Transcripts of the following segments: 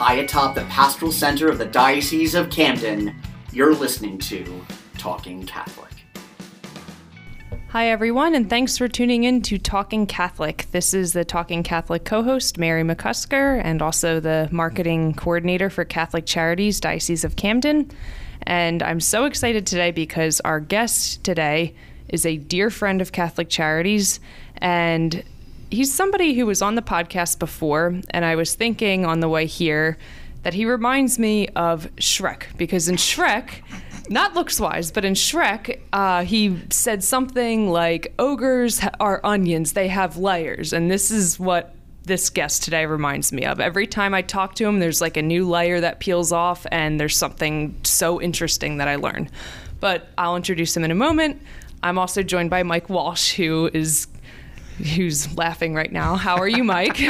high atop the pastoral center of the Diocese of Camden, you're listening to Talking Catholic. Hi, everyone, and thanks for tuning in to Talking Catholic. This is the Talking Catholic co host, Mary McCusker, and also the marketing coordinator for Catholic Charities, Diocese of Camden. And I'm so excited today because our guest today is a dear friend of Catholic Charities, and he's somebody who was on the podcast before. And I was thinking on the way here that he reminds me of Shrek, because in Shrek, not looks wise, but in Shrek, uh, he said something like, Ogres are onions, they have layers. And this is what this guest today reminds me of. Every time I talk to him, there's like a new layer that peels off, and there's something so interesting that I learn. But I'll introduce him in a moment. I'm also joined by Mike Walsh, who is who's laughing right now. How are you, Mike?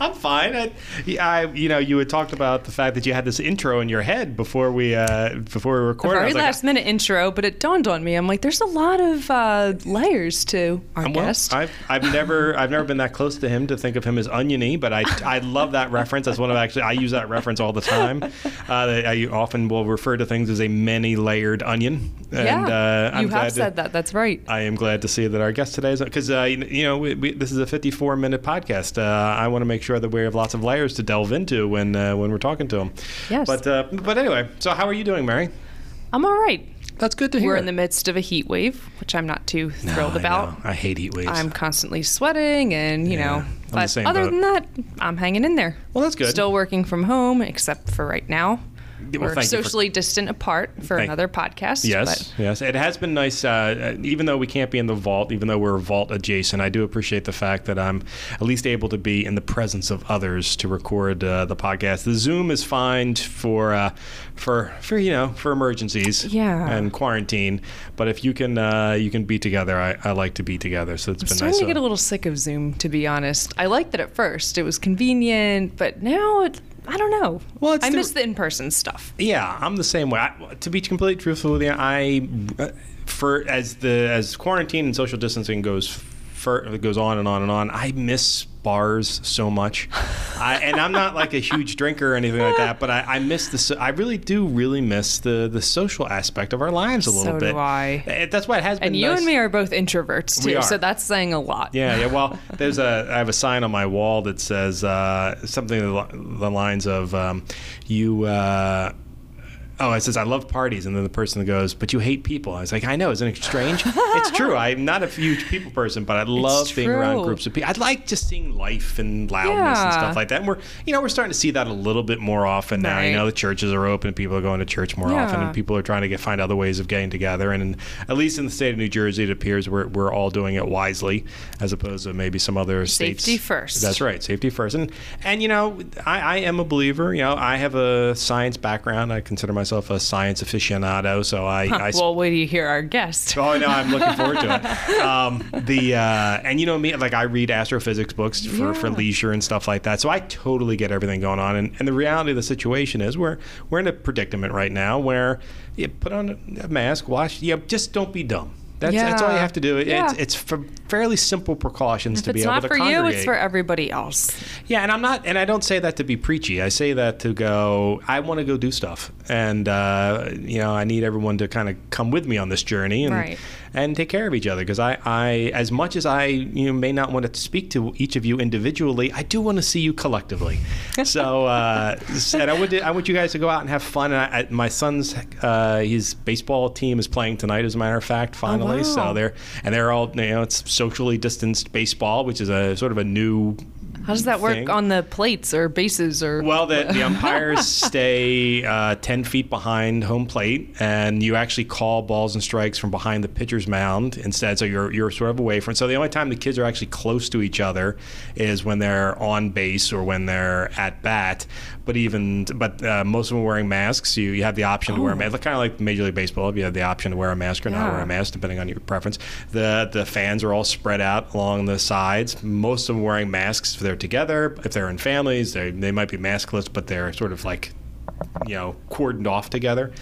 I'm fine. I, I, you know, you had talked about the fact that you had this intro in your head before we, uh, before we recorded. Very I was like, last minute intro, but it dawned on me. I'm like, there's a lot of uh, layers to our well, guest. I've, I've never I've never been that close to him to think of him as oniony, but I, I love that reference. That's one of actually I use that reference all the time. Uh, I often will refer to things as a many layered onion. yeah, And, uh, I'm you glad have to- said that. That's right. I am glad to see that our guest today is because uh, you you know we, we, this is a 54 minute podcast. Uh, I want to make sure that we have lots of layers to delve into when uh, when we're talking to them. Yes. But uh, but anyway, so how are you doing, Mary? I'm all right. That's good to hear. We're in the midst of a heat wave, which I'm not too thrilled I about. know. I hate heat waves. I'm constantly sweating, and you Yeah, know, but other boat. than that, I'm hanging in there. well, that's good. Still working from home, except for right now. Well, We're you for- socially distant apart for Thank- another podcast. Yes, yes. It has been nice, uh, uh, even though we can't be in the vault, even though we're vault adjacent. I do appreciate the fact that I'm at least able to be in the presence of others to record uh, the podcast. The Zoom is fine for uh, for for you know for emergencies, Yeah. and quarantine. But if you can uh, you can be together, I, I like to be together. So it's I'm been starting nice. to get a little sick of Zoom, to be honest. I liked it at first; it was convenient, but now it, I don't know. Well, it's I the- miss the in-person stuff. Yeah, I'm the same way. I, to be completely truthful with you, I uh, for as the as quarantine and social distancing goes for, goes on and on and on, I miss bars so much. I, and I'm not like a huge drinker or anything like that, but I, I miss the. so- I really do really miss the the social aspect of our lives a little So bit. do I. Eh, That's why it has been. And you nice. and me are both introverts too, so that's saying a lot. Yeah, yeah. Well, there's a I have a sign on my wall that says uh, something the lines of um, you. Uh, Oh, it says I love parties, and then the person goes, "But you hate people." I was like, "I know, isn't it strange?" it's true. I'm not a huge people person, but I love being around groups of people. I like just seeing life and loudness and stuff like that. And we're, you know, we're starting to see that a little bit more often now. You know, the churches are open, people are going to church more often, and people are trying to get find other ways of getting together. And at least in the state of New Jersey, it appears we're we're all doing it wisely, as opposed to maybe some other states. Safety first. That's right, safety first. And and you know, I, I am a believer. You know, I have a science background. I consider myself a science aficionado. So I, I Well, wait till you hear our guest. Oh no, I'm looking forward to it. Um, the uh, and you know me, like I read astrophysics books for, for leisure and stuff like that. So I totally get everything going on. And, and the reality of the situation is we're we're in a predicament right now where you put on a mask, wash, you know, just don't be dumb. That's, that's all you have to do. It- Yeah. It's it's for fairly simple precautions If to be able to congregate. it's not for you, it's for everybody else. Yeah, and I'm not, and I don't say that to be preachy. I say that to go. I want to go do stuff, and uh, you know, I need everyone to kind of come with me on this journey and Right. And take care of each other. Because I, I, as much as I, you know, may not want to speak to each of you individually, I do want to see you collectively. so, uh, and I would, I want you guys to go out and have fun. And I, I, my son's, uh, his baseball team is playing tonight, as a matter of fact. Finally, wow. so they're and they're all, you know, it's socially distanced baseball, which is a sort of a new How does that work on the plates or bases or? Well, the, the umpires stay uh, 10 feet behind home plate, and you actually call balls and strikes from behind the pitcher's mound instead. So you're, you're sort of away from So the only time the kids are actually close to each other is when they're on base or when they're at bat. But even, but uh, most of them are wearing masks. You, you have the option to wear a mask, kind of like Major League Baseball. You have the option to wear a mask or not wear a mask, depending on your preference. The the fans are all spread out along the sides. Most of them wearing masks if they're together. If they're in families, they they might be maskless, but they're sort of like you know cordoned off together.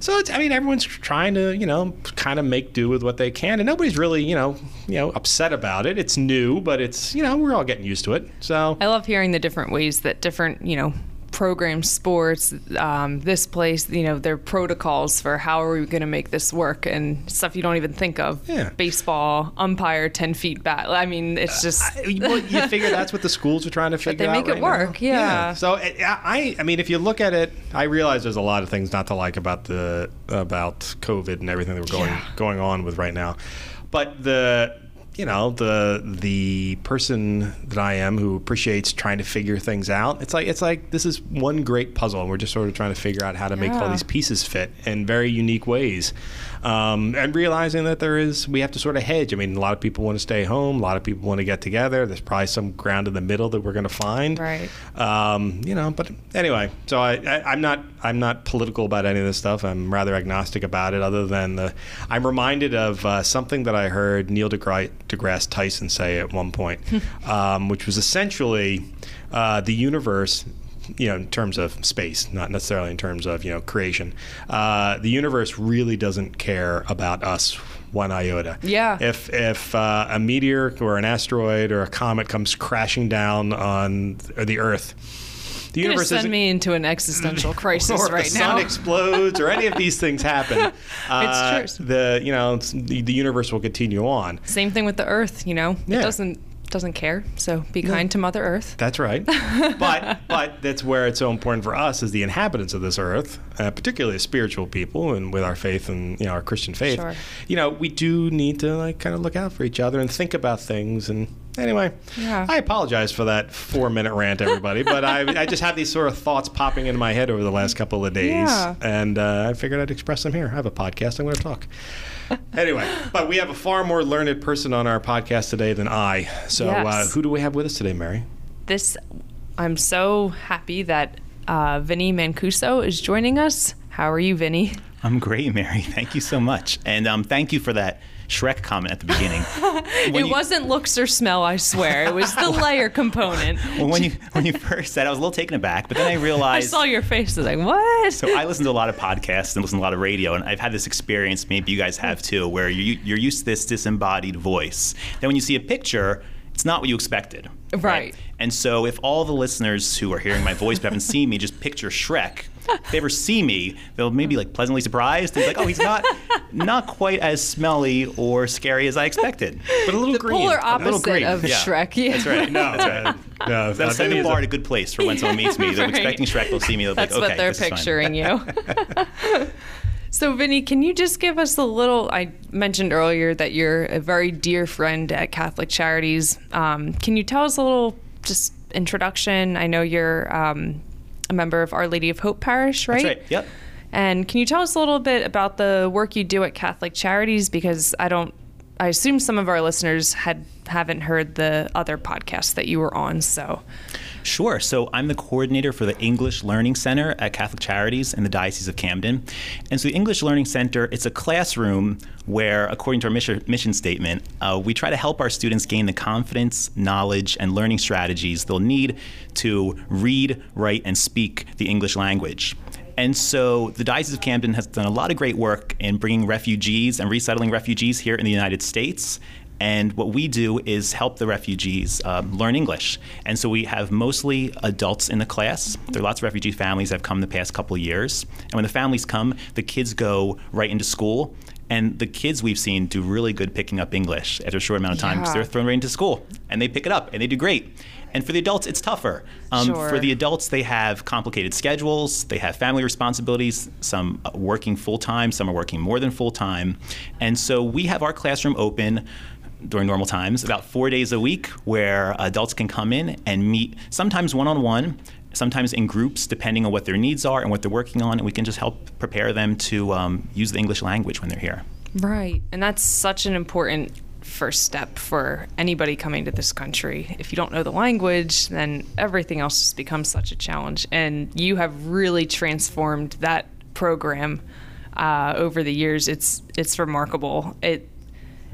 So it's, I mean, everyone's trying to, you know, kind of make do with what they can, and nobody's really, you know, you know, upset about it. It's new, but it's, you know, we're all getting used to it. So I love hearing the different ways that different, you know, program sports, um, this place, you know, their protocols for how are we going to make this work and stuff you don't even think of. Yeah. Baseball, umpire, 10 feet back. I mean, it's just. I, well, you figure that's what the schools are trying to figure out. they out. make it right work, now. yeah. So I, I, I mean, if you look at it, I realize there's a lot of things not to like about the about COVID and everything that we're going Yeah. going on with right now, but the you know the the person that I am who appreciates trying to figure things out. It's like it's like this is one great puzzle, and we're just sort of trying to figure out how to make all these pieces fit in very unique ways, um, and realizing that there is we have to sort of hedge. I mean, a lot of people want to stay home, a lot of people want to get together. There's probably some ground in the middle that we're going to find, Right. Um, you know, but anyway, so I, I, I'm not I'm not political about any of this stuff. I'm rather agnostic about it. Other than the, I'm reminded of uh, something that I heard Neil deGrasse, deGrasse Tyson say at one point, um, which was essentially uh, the universe. You know, in terms of space, not necessarily in terms of you know creation. Uh, the universe really doesn't care about us one iota. Yeah. If if uh, a meteor or an asteroid or a comet comes crashing down on the Earth, the universe send isn't me into an existential crisis or if right the sun explodes or any of these things happen, uh, true. The you know it's- the, the universe will continue on. Same thing with the Earth. You know, Yeah. it doesn't doesn't care. So be kind to Mother Earth. That's right. but but that's where it's so important for us as the inhabitants of this earth, uh, particularly as spiritual people and with our faith and you know our Christian faith. Sure. You know we do need to like kind of look out for each other and think about things and. Anyway, Yeah. I apologize for that four-minute rant, everybody. but I, I just have these sort of thoughts popping into my head over the last couple of days, Yeah. and uh, I figured I'd express them here. I have a podcast. I'm going to talk. anyway, but we have a far more learned person on our podcast today than I. So, uh, who do we have with us today, Mary? This, I'm so happy that uh, Vinny Mancuso is joining us. How are you, Vinny? I'm great, Mary. Thank you so much. And um, thank you for that Shrek comment at the beginning. It you- wasn't looks or smell, I swear. It was the layer component. Well, when you when you first said, I was a little taken aback, but then I realized I saw your face. I was like, what? so I listen to a lot of podcasts and listen to a lot of radio, and I've had this experience. Maybe you guys have too, where you you're used to this disembodied voice. Then when you see a picture, it's not what you expected. Right. And so, if all the listeners who are hearing my voice but haven't seen me just picture Shrek, if they ever see me, they'll maybe like pleasantly surprised. They're like, "Oh, he's not not quite as smelly or scary as I expected." But a little green. the green. polar A little opposite green. of Yeah. Shrek. Yeah. That's right. No, That's right. no, That'll set the bar a- at a good place for when someone meets me. They're Right. expecting Shrek. They'll see me. They'll be That's like, okay, what they're this picturing you. so, Vinny, can you just give us a little? I mentioned earlier that you're a very dear friend at Catholic Charities. Um, can you tell us a little just introduction? I know you're um, a member of Our Lady of Hope Parish, right? That's right. Yep. And can you tell us a little bit about the work you do at Catholic Charities? Because I don't, I assume some of our listeners had haven't heard the other podcasts that you were on. So, Sure. So I'm the coordinator for the English Learning Center at Catholic Charities in the Diocese of Camden. And so the English Learning Center, it's a classroom where, according to our mission, mission statement, uh, we try to help our students gain the confidence, knowledge, and learning strategies they'll need to read, write, and speak the English language. And so the Diocese of Camden has done a lot of great work in bringing refugees and resettling refugees here in the United States. And what we do is help the refugees um, learn English. And so we have mostly adults in the class. There are lots of refugee families that have come the past couple years. And when the families come, the kids go right into school. And the kids we've seen do really good picking up English after a short amount of time because Yeah. they're thrown right into school and they pick it up and they do great. And for the adults, it's tougher. Um, Sure. For the adults, they have complicated schedules, they have family responsibilities, some working full time, some are working more than full time. And so we have our classroom open during normal times about four days a week where adults can come in and meet sometimes one on one. Sometimes in groups, depending on what their needs are and what they're working on, and we can just help prepare them to um, use the English language when they're here. Right. And that's such an important first step for anybody coming to this country. If you don't know the language, then everything else just becomes such a challenge. And you have really transformed that program uh, over the years. It's it's remarkable. It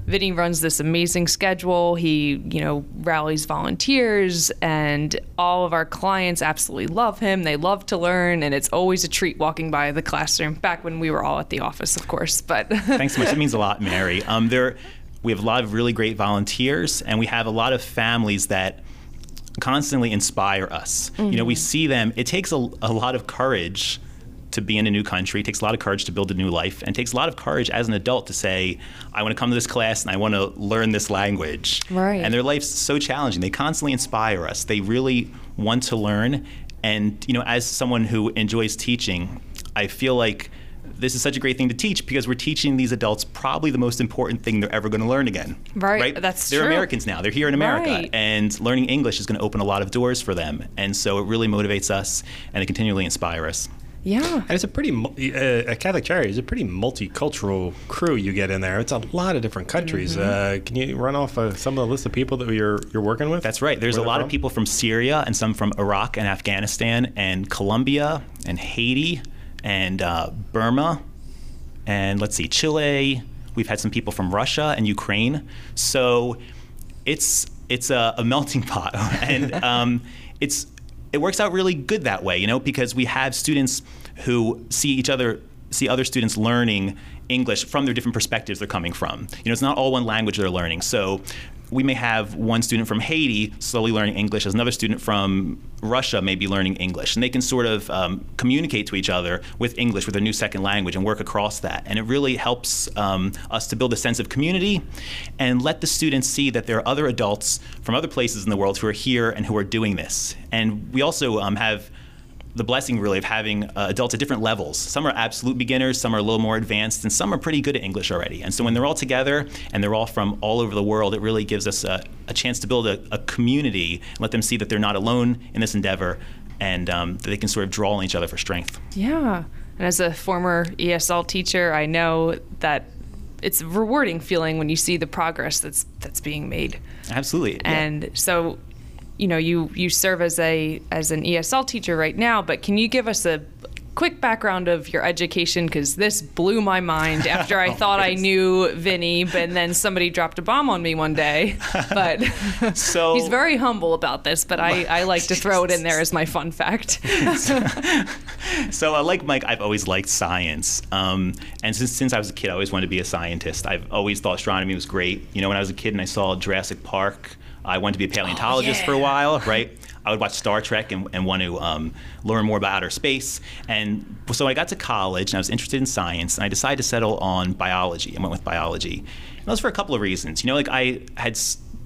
Vinny runs this amazing schedule. He, you know, rallies volunteers, and all of our clients absolutely love him. They love to learn, and it's always a treat walking by the classroom. Back when we were all at the office, of course. But thanks so much. It means a lot, Mary. Um, there, we have a lot of really great volunteers, and we have a lot of families that constantly inspire us. Mm-hmm. You know, we mm-hmm. see them. It takes a, a lot of courage to be in a new country. It takes a lot of courage to build a new life, and it takes a lot of courage as an adult to say, "I want to come to this class and I want to learn this language." Right. And their life's so challenging. They constantly inspire us. They really want to learn, and you know, as someone who enjoys teaching, I feel like this is such a great thing to teach because we're teaching these adults probably the most important thing they're ever going to learn again. Right. right? That's they're true. Americans now. They're here in America, right. and learning English is going to open a lot of doors for them. And so it really motivates us and it continually inspires us. Yeah. And it's a pretty, uh, a Catholic Charity is a pretty multicultural crew you get in there. It's a lot of different countries. Mm-hmm. Uh, can you run off uh, some of the list of people that you're, you're working with? That's right. There's a lot from? of people from Syria and some from Iraq and Afghanistan and Colombia and Haiti and uh, Burma and let's see, Chile. We've had some people from Russia and Ukraine. So it's it's a, a melting pot, and um, it's it works out really good that way, you know, because we have students who see each other, see other students learning English from their different perspectives they're coming from. You know, it's not all one language they're learning. So we may have one student from Haiti slowly learning English as another student from Russia may be learning English. And they can sort of um, communicate to each other with English, with their new second language, and work across that. And it really helps um, us to build a sense of community and let the students see that there are other adults from other places in the world who are here and who are doing this. And we also um, have the blessing really of having uh, adults at different levels. Some are absolute beginners, some are a little more advanced, and some are pretty good at English already. And so when they're all together and they're all from all over the world, it really gives us a, a chance to build a, a, community and let them see that they're not alone in this endeavor and um, that they can sort of draw on each other for strength. Yeah. And as a former ESL teacher, I know that it's a rewarding feeling when you see the progress that's that's being made. Absolutely. And yeah. so you know you you serve as a as an ESL teacher right now, but can you give us a quick background of your education because this blew my mind after I oh, thought I knew Vinny, but then somebody dropped a bomb on me one day. But so he's very humble about this, but I, I like to throw it in there as my fun fact. so, uh, like Mike, I've always liked science, um, and since since I was a kid, I always wanted to be a scientist. I've always thought astronomy was great. You know, when I was a kid and I saw Jurassic Park. I wanted to be a paleontologist oh, yeah. for a while, right? I would watch Star Trek and, and want to um, learn more about outer space. And so I got to college and I was interested in science, and I decided to settle on biology. I went with biology. And that was for a couple of reasons. You know, like I had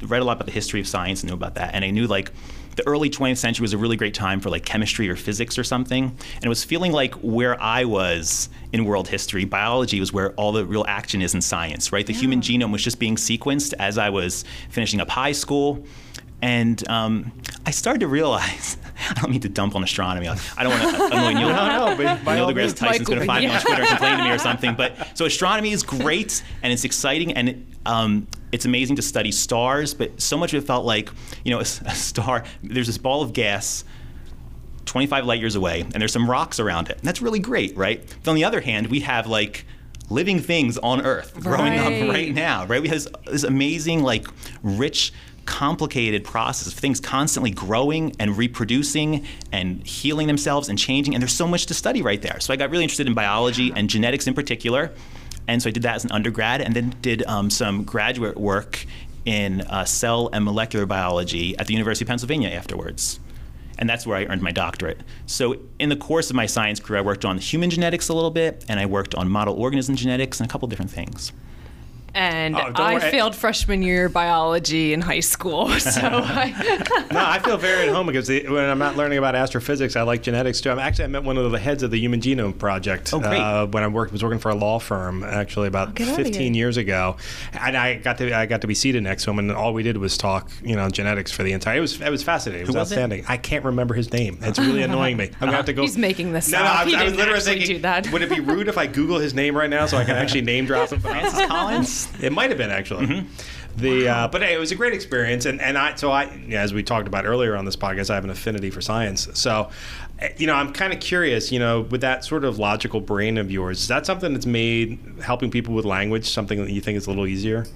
read a lot about the history of science and knew about that, and I knew like the early 20th century was a really great time for like chemistry or physics or something. And it was feeling like where I was in world history, biology was where all the real action is in science, right? The yeah. human genome was just being sequenced as I was finishing up high school. And um, I started to realize, I don't mean to dump on astronomy. I don't want to annoy Neil, no, no, but Neil deGrasse Tyson's going to find yeah. me on Twitter and complain to me or something. But so astronomy is great and it's exciting and it, um, it's amazing to study stars. But so much of it felt like, you know, a, a star. There's this ball of gas 25 light years away, and there's some rocks around it. And that's really great, right? But on the other hand, we have like living things on Earth growing right. up right now, right? We have this, this amazing, like, rich complicated process of things constantly growing and reproducing and healing themselves and changing. And there's so much to study right there. So I got really interested in biology and genetics in particular. And so I did that as an undergrad and then did um, some graduate work in uh, cell and molecular biology at the University of Pennsylvania afterwards. And that's where I earned my doctorate. So, in the course of my science career, I worked on human genetics a little bit, and I worked on model organism genetics and a couple different things and oh, I worry. failed freshman year biology in high school. So I no, I feel very at home because when I'm not learning about astrophysics, I like genetics too. I'm actually I met one of the heads of the Human Genome Project oh, great. Uh, when I worked was working for a law firm actually about 15 years ago, and I got to I got to be seated next to him, and all we did was talk you know genetics for the entire. It was it was fascinating. It was, was outstanding. It? I can't remember his name. It's really annoying me. I'm gonna have to go. He's making this. No, up. no, I was, I was literally thinking, do that. would it be rude if I Google his name right now so I can actually name drop him? Francis Collins. It might have been actually. Mm-hmm. The uh, but hey, it was a great experience, and and I so I as we talked about earlier on this podcast, I have an affinity for science. So, you know, I'm kind of curious. You know, with that sort of logical brain of yours, is that something that's made helping people with language something that you think is a little easier?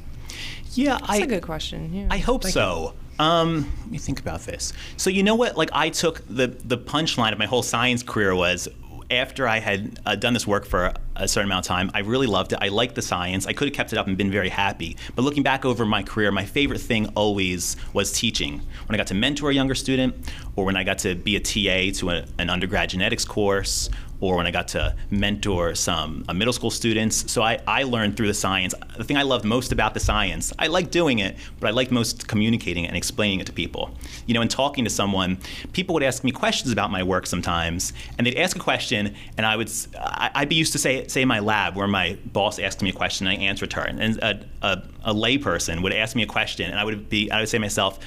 Yeah, That's I, a good question. Yeah. I hope so. Um, let me think about this. So you know what? Like I took the the punchline of my whole science career was after I had uh, done this work for a certain amount of time, I really loved it. I liked the science. I could have kept it up and been very happy. But looking back over my career, my favorite thing always was teaching. When I got to mentor a younger student, or when I got to be a TA to a, an undergrad genetics course, or when I got to mentor some uh, middle school students. So I, I learned through the science. The thing I loved most about the science, I liked doing it, but I liked most communicating it and explaining it to people. You know, in talking to someone, people would ask me questions about my work sometimes, and they'd ask a question, and I would, I'd be used to say, say my lab where my boss asked me a question, and I answered her, and a, a, a layperson would ask me a question, and I would be, I would say to myself,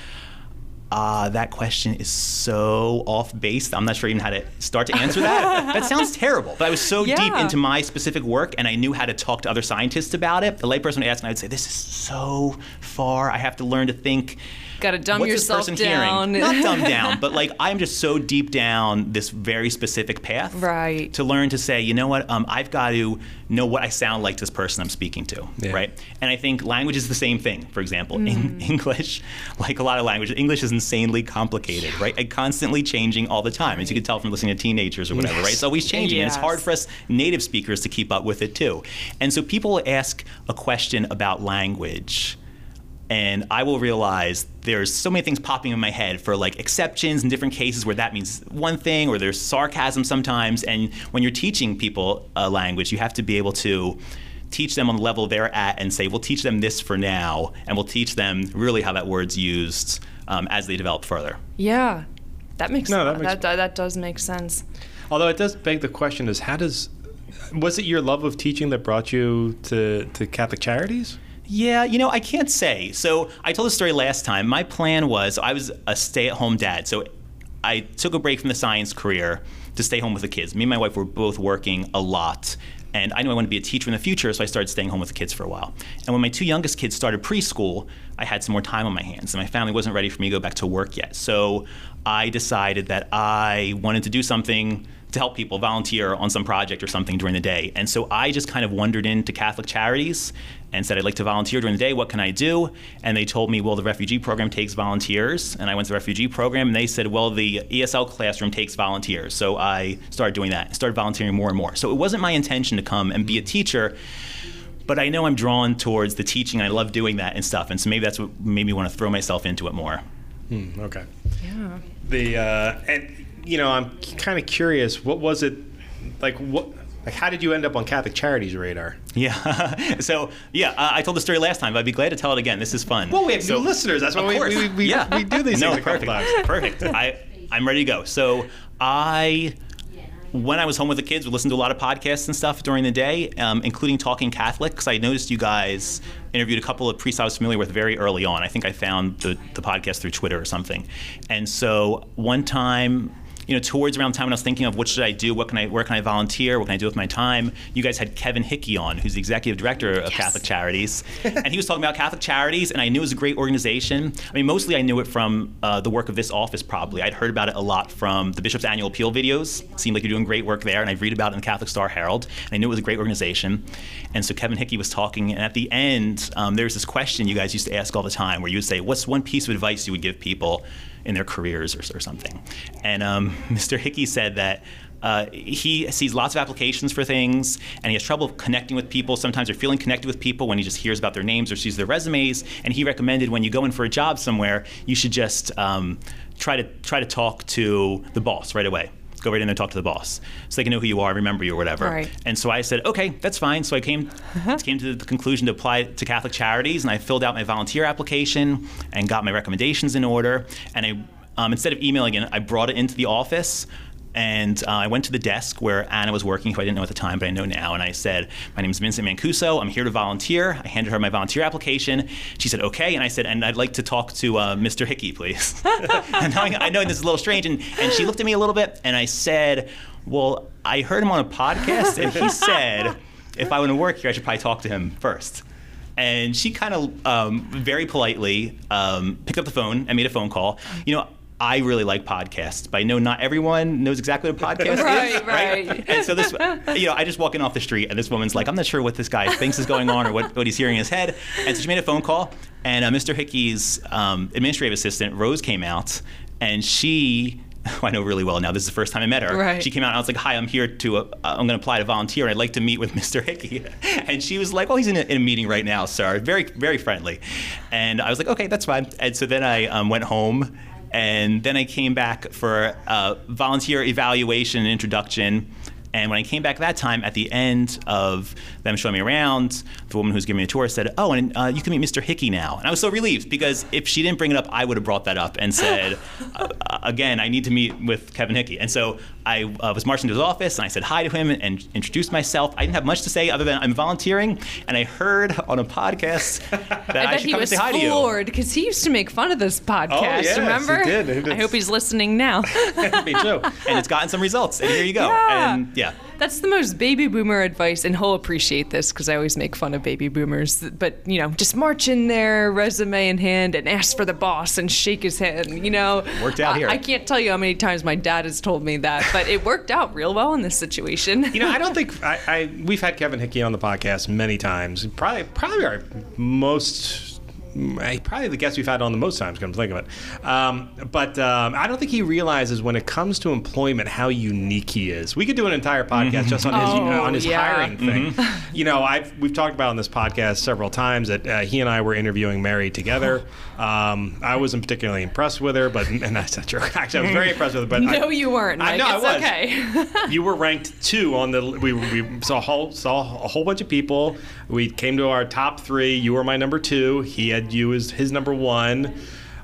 uh, that question is so off base. I'm not sure even how to start to answer that. that sounds terrible. But I was so deep into my specific work and I knew how to talk to other scientists about it. The layperson would ask and I would say, This is so far. I have to learn to think. Gotta dumb What's yourself this person down. hearing? Not dumb down, but like I'm just so deep down this very specific path. Right. To learn to say, you know what, um, I've got to know what I sound like to this person I'm speaking to. Yeah. Right. And I think language is the same thing. For example, Mm. in English, like a lot of languages, English is insanely complicated, right? And constantly changing all the time, as you can tell from listening to teenagers or whatever, right? It's always changing, and it's hard for us native speakers to keep up with it too. And so people ask a question about language. And I will realize there's so many things popping in my head for like exceptions and different cases where that means one thing or there's sarcasm sometimes. And when you're teaching people a language, you have to be able to teach them on the level they're at and say, we'll teach them this for now, and we'll teach them really how that word's used um, as they develop further. yeah. That makes No, that that, makes- that, that does make sense. Although it does beg the question: Is how does was it your love of teaching that brought you to, to Catholic Charities? Yeah, you know, I can't say. So I told the story last time. My plan was I was a stay at home dad. So I took a break from the science career to stay home with the kids. Me and my wife were both working a lot. And I knew I wanted to be a teacher in the future, so I started staying home with the kids for a while. And when my two youngest kids started preschool, I had some more time on my hands, and my family wasn't ready for me to go back to work yet. So I decided that I wanted to do something to help people volunteer on some project or something during the day. And so I just kind of wandered into Catholic Charities and said, I'd like to volunteer during the day. What can I do? And they told me, well, the refugee program takes volunteers. And I went to the refugee program, and they said, well, the ESL classroom takes volunteers. So I started doing that, started volunteering more and more. So it wasn't my intention to come and be a teacher. But I know I'm drawn towards the teaching. I love doing that and stuff. And so maybe that's what made me want to throw myself into it more. Hmm, okay. Yeah. The uh, and you know I'm kind of curious. What was it like? What like? How did you end up on Catholic Charities radar? Yeah. so, yeah, uh, I told the story last time, but I'd be glad to tell it again. This is fun. Well, we have So- new listeners. That's why we, course. we, we, yeah. we do these no, things a couple perfect. times. Perfect. I, I'm ready to go. So I, when I was home with the kids, we listened to a lot of podcasts and stuff during the day, um, including Talking Catholic, because I noticed you guys interviewed a couple of priests I was familiar with very early on. I think I found the, the podcast through Twitter or something. And so one time, you know, towards around the time when I was thinking of what should I do, what can I, where can I volunteer, what can I do with my time, you guys had Kevin Hickey on, who's the executive director of Catholic Charities, and he was talking about Catholic Charities, and I knew it was a great organization. I mean, mostly I knew it from uh, the work of this office. Probably I'd heard about it a lot from the Bishop's Annual Appeal videos. It seemed like you're doing great work there, and I'd read about it in the Catholic Star Herald, and I knew it was a great organization. And so Kevin Hickey was talking, and at the end, um, there was this question you guys used to ask all the time, where you would say, "What's one piece of advice you would give people?" In their careers or, or something. And um, Mr. Hickey said that uh, he sees lots of applications for things and he has trouble connecting with people sometimes or feeling connected with people when he just hears about their names or sees their resumes. And he recommended when you go in for a job somewhere, you should just um, try to try to talk to the boss right away. Go right in there and talk to the boss, so they can know who you are, remember you, or whatever. Right. And so I said, okay, that's fine. So I came came to the conclusion to apply to Catholic Charities, and I filled out my volunteer application and got my recommendations in order. And I, um, instead of emailing it, I brought it into the office. And uh, I went to the desk where Anna was working, who I didn't know at the time, but I know now. And I said, My name is Vincent Mancuso. I'm here to volunteer. I handed her my volunteer application. She said, Okay. And I said, And I'd like to talk to uh, Mr. Hickey, please. and I, I know this is a little strange. And, and she looked at me a little bit, and I said, Well, I heard him on a podcast, and he said, If I want to work here, I should probably talk to him first. And she kind of um, very politely um, picked up the phone and made a phone call. You know, I really like podcasts, but I know not everyone knows exactly what a podcast Right, is. right. And so this, you know, I just walking off the street, and this woman's like, I'm not sure what this guy thinks is going on or what, what he's hearing in his head. And so she made a phone call, and uh, Mr. Hickey's um, administrative assistant, Rose, came out, and she who I know really well now. This is the first time I met her. Right. She came out and I was like, "Hi, I'm here to. Uh, I'm going to apply to volunteer, and I'd like to meet with Mr. Hickey." And she was like, "Oh, he's in a, in a meeting right now, sir." Very, very friendly. And I was like, "Okay, that's fine." And so then I um, went home, and then I came back for uh, volunteer evaluation and introduction. And when I came back that time, at the end of them showing me around, the woman who was giving me a tour said, "Oh, and uh, you can meet Mr. Hickey now." And I was so relieved because if she didn't bring it up, I would have brought that up and said, uh, "Again, I need to meet with Kevin Hickey." And so I uh, was marching to his office and I said hi to him and introduced myself. I didn't have much to say other than I'm volunteering, and I heard on a podcast that I, I should come was and say hi to you. floored because he used to make fun of this podcast. Oh, yes, he remember? did. He did. I hope he's listening now. Me too. And it's gotten some results, and here you go. Yeah. And yeah. That's the most baby boomer advice, and he'll appreciate this because I always make fun of baby boomers. But you know, just march in there, resume in hand, and ask for the boss and shake his hand. You know, Worked out I- here. I, can't tell you how many times my dad has told me that, but it worked out real well in this situation. You know, I don't think I, I we've had Kevin Hickey on the podcast many times. Probably, probably our most. Probably the guest we've had on the most times, come to think of it. Um, but um, I don't think he realizes when it comes to employment how unique he is. We could do an entire podcast just on his Oh, on his yeah. hiring thing. You know, I've we've talked about on this podcast several times that uh, he and I were interviewing Mary together. Um, I wasn't particularly impressed with her, but and that's not true. Actually, I was very impressed with her. But I, no, you weren't. I Mike. know, I was. okay. you were ranked two on the. We, we saw a whole, saw a whole bunch of people. We came to our top three. You were my number two. He had you as his number one.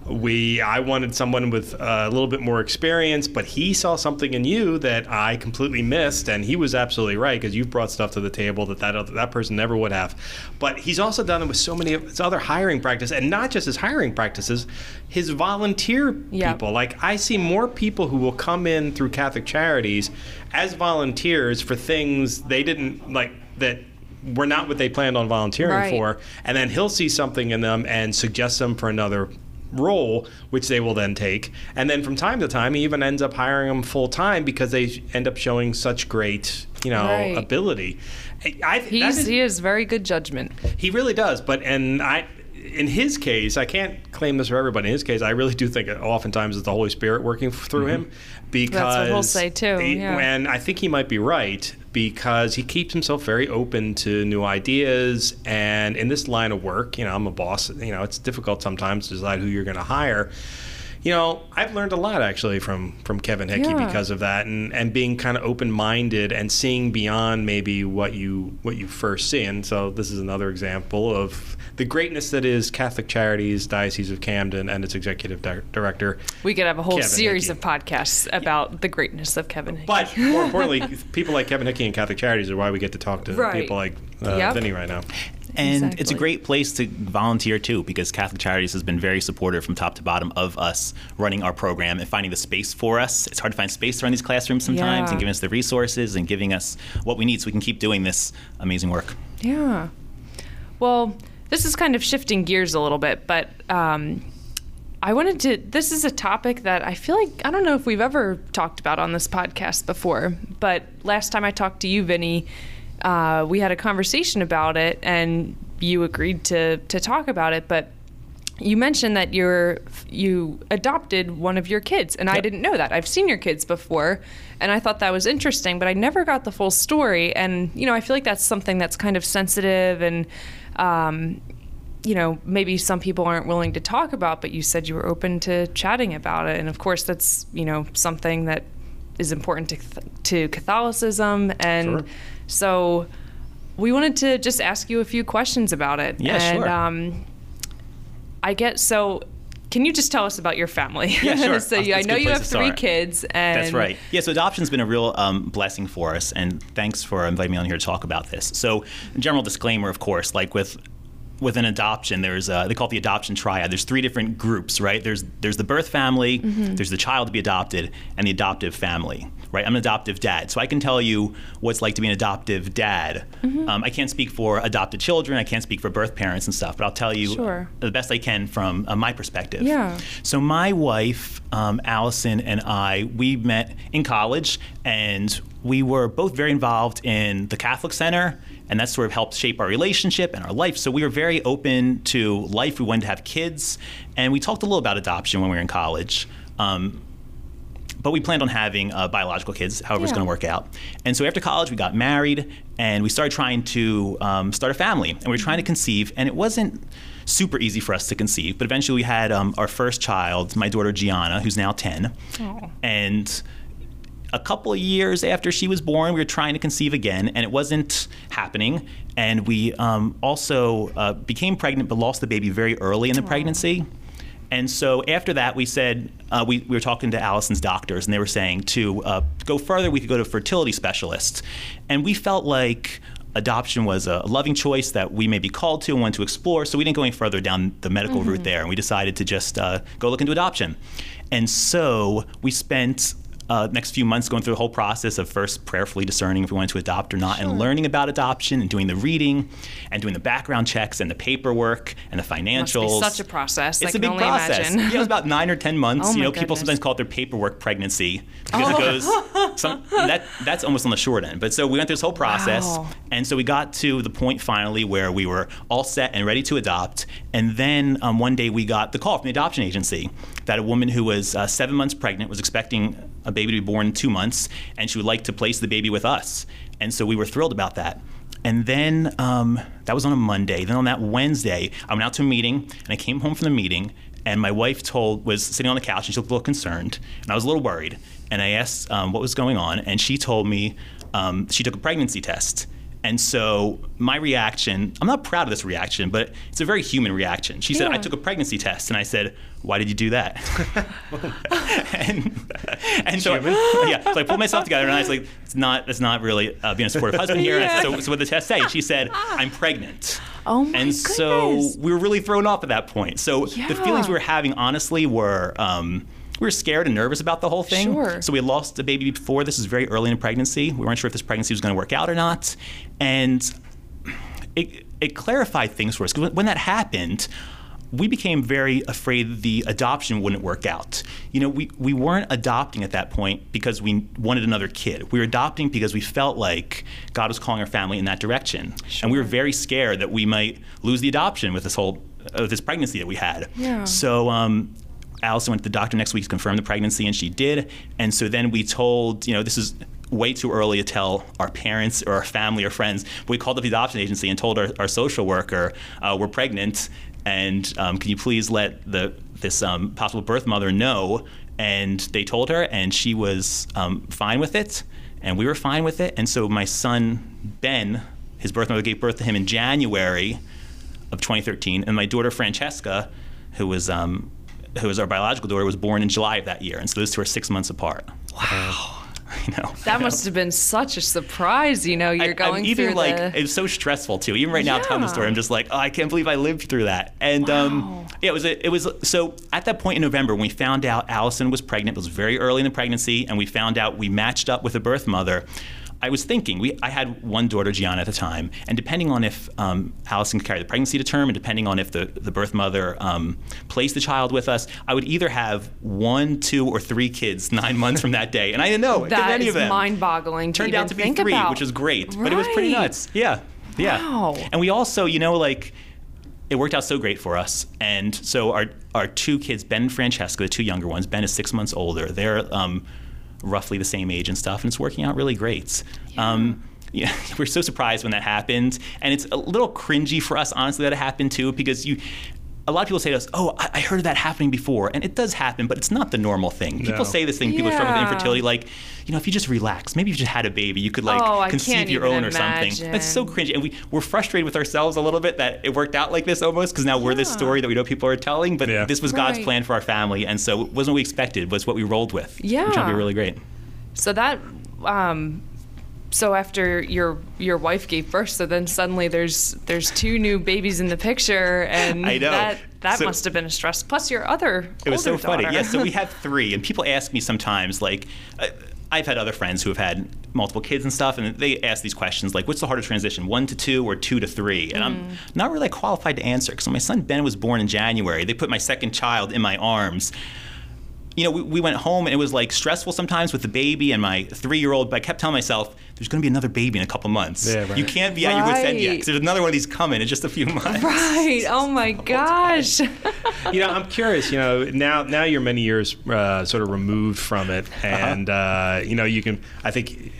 We I wanted someone with a little bit more experience, but he saw something in you that I completely missed, and he was absolutely right because you've brought stuff to the table that that, other, that person never would have. But he's also done it with so many of his other hiring practices, and not just his hiring practices, his volunteer Yep. people. Like I see more people who will come in through Catholic Charities as volunteers for things they didn't like that were not what they planned on volunteering Right. for, and then he'll see something in them and suggest them for another role, which they will then take. And then from time to time, he even ends up hiring them full time because they end up showing such great, you know, Right. ability. I, He's, is- he has very good judgment. he really does, but and I, in his case, I can't claim this for everybody. In his case, I really do think oftentimes it's the Holy Spirit working through mm-hmm. him, because what he'll say, too, he- yeah. And I think he might be right because he keeps himself very open to new ideas. And in this line of work, you know, I'm a boss. You know, it's difficult sometimes to decide who you're going to hire. You know, I've learned a lot actually from from Kevin Hickey Yeah. because of that, and, and being kind of open minded and seeing beyond maybe what you what you first see. And so this is another example of the greatness that is Catholic Charities Diocese of Camden and its executive di- director. We could have a whole Kevin series Hickey. of podcasts about the greatness of Kevin Hickey. But more importantly, people like Kevin Hickey and Catholic Charities are why we get to talk to Right. people like uh, Yep. Vinny right now. And it's a great place to volunteer too, because Catholic Charities has been very supportive from top to bottom of us running our program and finding the space for us. It's hard to find space to run these classrooms sometimes, Yeah. and giving us the resources and giving us what we need so we can keep doing this amazing work. Yeah. Well, this is kind of shifting gears a little bit, but um, I wanted to. This is a topic that I feel like I don't know if we've ever talked about on this podcast before, but last time I talked to you, Vinny, uh, we had a conversation about it, and you agreed to to talk about it, but. You mentioned that you're you adopted one of your kids, and I didn't know that. I've seen your kids before, and I thought that was interesting, but I never got the full story. And you know, I feel like that's something that's kind of sensitive, and um, you know, maybe some people aren't willing to talk about. But you said you were open to chatting about it, and of course, that's you know something that is important to to Catholicism, and Sure. so we wanted to just ask you a few questions about it. Yeah, and, sure. Um, I get so. Can you just tell us about your family? Yeah, sure. so you, I know you have three kids, and That's right. Yeah, so adoption's been a real um, blessing for us, and thanks for inviting me on here to talk about this. So, general disclaimer, of course, like with with an adoption, there's uh, they call it the adoption triad. There's three different groups, right? There's there's the birth family, there's the child to be adopted, and the adoptive family. Right? I'm an adoptive dad, so I can tell you what's like to be an adoptive dad. Um, I can't speak for adopted children. I can't speak for birth parents and stuff, but I'll tell you Sure. the best I can from uh, my perspective. Yeah. So my wife, um, Allison, and I, we met in college, and we were both very involved in the Catholic Center, and that sort of helped shape our relationship and our life. So we were very open to life. We wanted to have kids, and we talked a little about adoption when we were in college. Um, but we planned on having uh, biological kids, however it's going to work out. And so after college, we got married and we started trying to um, start a family. And we were trying to conceive, and it wasn't super easy for us to conceive. But eventually, we had um, our first child, my daughter Gianna, who's now 10. Oh. And a couple of years after she was born, we were trying to conceive again, and it wasn't happening. And we um, also uh, became pregnant, but lost the baby very early in the pregnancy. And so after that, we said uh, we, we were talking to Allison's doctors, and they were saying to uh, go further, we could go to a fertility specialist. And we felt like adoption was a loving choice that we may be called to and wanted to explore. So we didn't go any further down the medical route there, and we decided to just uh, go look into adoption. And so we spent uh, next few months going through the whole process of first prayerfully discerning if we wanted to adopt or not, and learning about adoption and doing the reading and doing the background checks and the paperwork and the financials. such a process. I It's can a big process. imagine. Yeah, it was about nine or ten months. Oh you know, people sometimes call it their paperwork pregnancy because it goes. Some, that that's almost on the short end. But so we went through this whole process, Wow. and so we got to the point finally where we were all set and ready to adopt. And then um, one day we got the call from the adoption agency that a woman who was uh, seven months pregnant was expecting a baby to be born in two months, and she would like to place the baby with us. And so we were thrilled about that. And then um, that was on a Monday. Then on that Wednesday, I went out to a meeting, and I came home from the meeting, and my wife told was sitting on the couch, and she looked a little concerned, and I was a little worried. And I asked um, what was going on, and she told me um, she took a pregnancy test. And so my reaction, I'm not proud of this reaction, but it's a very human reaction. She said, I took a pregnancy test. And I said, why did you do that? and and so, yeah, so I pulled myself together and I was like, it's not, it's not really uh, being a supportive husband here. Yeah. So, so what the test say? She said, I'm pregnant. Oh my And so we were really thrown off at that point. So the feelings we were having, honestly, were um, we were scared and nervous about the whole thing. Sure. So we had lost a baby before. This is very early in pregnancy. We weren't sure if this pregnancy was going to work out or not. And it, it clarified things for us. Because when that happened, we became very afraid the adoption wouldn't work out. You know, we, we weren't adopting at that point because we wanted another kid. We were adopting because we felt like God was calling our family in that direction. And we were very scared that we might lose the adoption with this whole uh, this pregnancy that we had. Yeah. So um, Allison went to the doctor next week to confirm the pregnancy, and she did. And so then we told, you know, this is way too early to tell our parents or our family or friends. We called up the adoption agency and told our, our social worker, uh, we're pregnant, and um, can you please let the this um, possible birth mother know? And they told her, and she was um, fine with it, and we were fine with it. And so my son Ben, his birth mother gave birth to him in January of 2013, and my daughter Francesca, who was um, who was our biological daughter, was born in July of that year, and so those two are six months apart. Wow. you know. That must have been such a surprise. You know, you're I- going I'm even through like the. it was so stressful too. Even right now, telling the story, I'm just like, oh, I can't believe I lived through that. And Wow. um, yeah, it was a, it was so at that point in November when we found out Allison was pregnant. It was very early in the pregnancy, and we found out we matched up with a birth mother. I was thinking we I had one daughter, Gianna, at the time, and depending on if um, Allison could carry the pregnancy to term, and depending on if the, the birth mother um, placed the child with us, I would either have one, two, or three kids nine months from that day, and I didn't know that any is of them mind-boggling. Turned out to be three, about. which was great. But it was pretty nuts. Yeah. Yeah. Wow. And we also, you know, like it worked out so great for us. And so our our two kids, Ben and Francesca, the two younger ones, Ben is six months older. They're um, roughly the same age and stuff, and it's working out really great. Um, yeah, we're so surprised when that happened, and it's a little cringy for us, honestly, that it happened too, because you. A lot of people say to us, "Oh, I, I heard of that happening before," and it does happen, but it's not the normal thing. People say this thing. People struggle with infertility, like, you know, if you just relax, maybe you just had a baby, you could like Oh, conceive your even own or something. That's so imagine. cringy, and we we're frustrated with ourselves a little bit that it worked out like this almost because now we're this story that we know people are telling, but Yeah. this was God's Right. plan for our family, and so it wasn't what we expected. Was what we rolled with. Yeah. which out to be really great. So that um, so after your your wife gave birth, so then suddenly there's there's two new babies in the picture, and I know. that that So- must have been a stress. Plus your other It was so older funny. daughter. Yeah, so we had three, and people ask me sometimes, like, uh, I've had other friends who have had multiple kids and stuff, and they ask these questions, like, what's the harder transition, one to two or two to three? And I'm not really qualified to answer because my son Ben was born in January, they put my second child in my arms. You know, we, we went home and it was like stressful sometimes with the baby and my three year old, but I kept telling myself, there's going to be another baby in a couple months. Yeah, right. You can't be at your wits' end yet because there's another one of these coming in just a few months. right. Oh my gosh. you know, I'm curious. You know, now now you're many years uh, sort of removed from it, and uh, you know, you can. I think.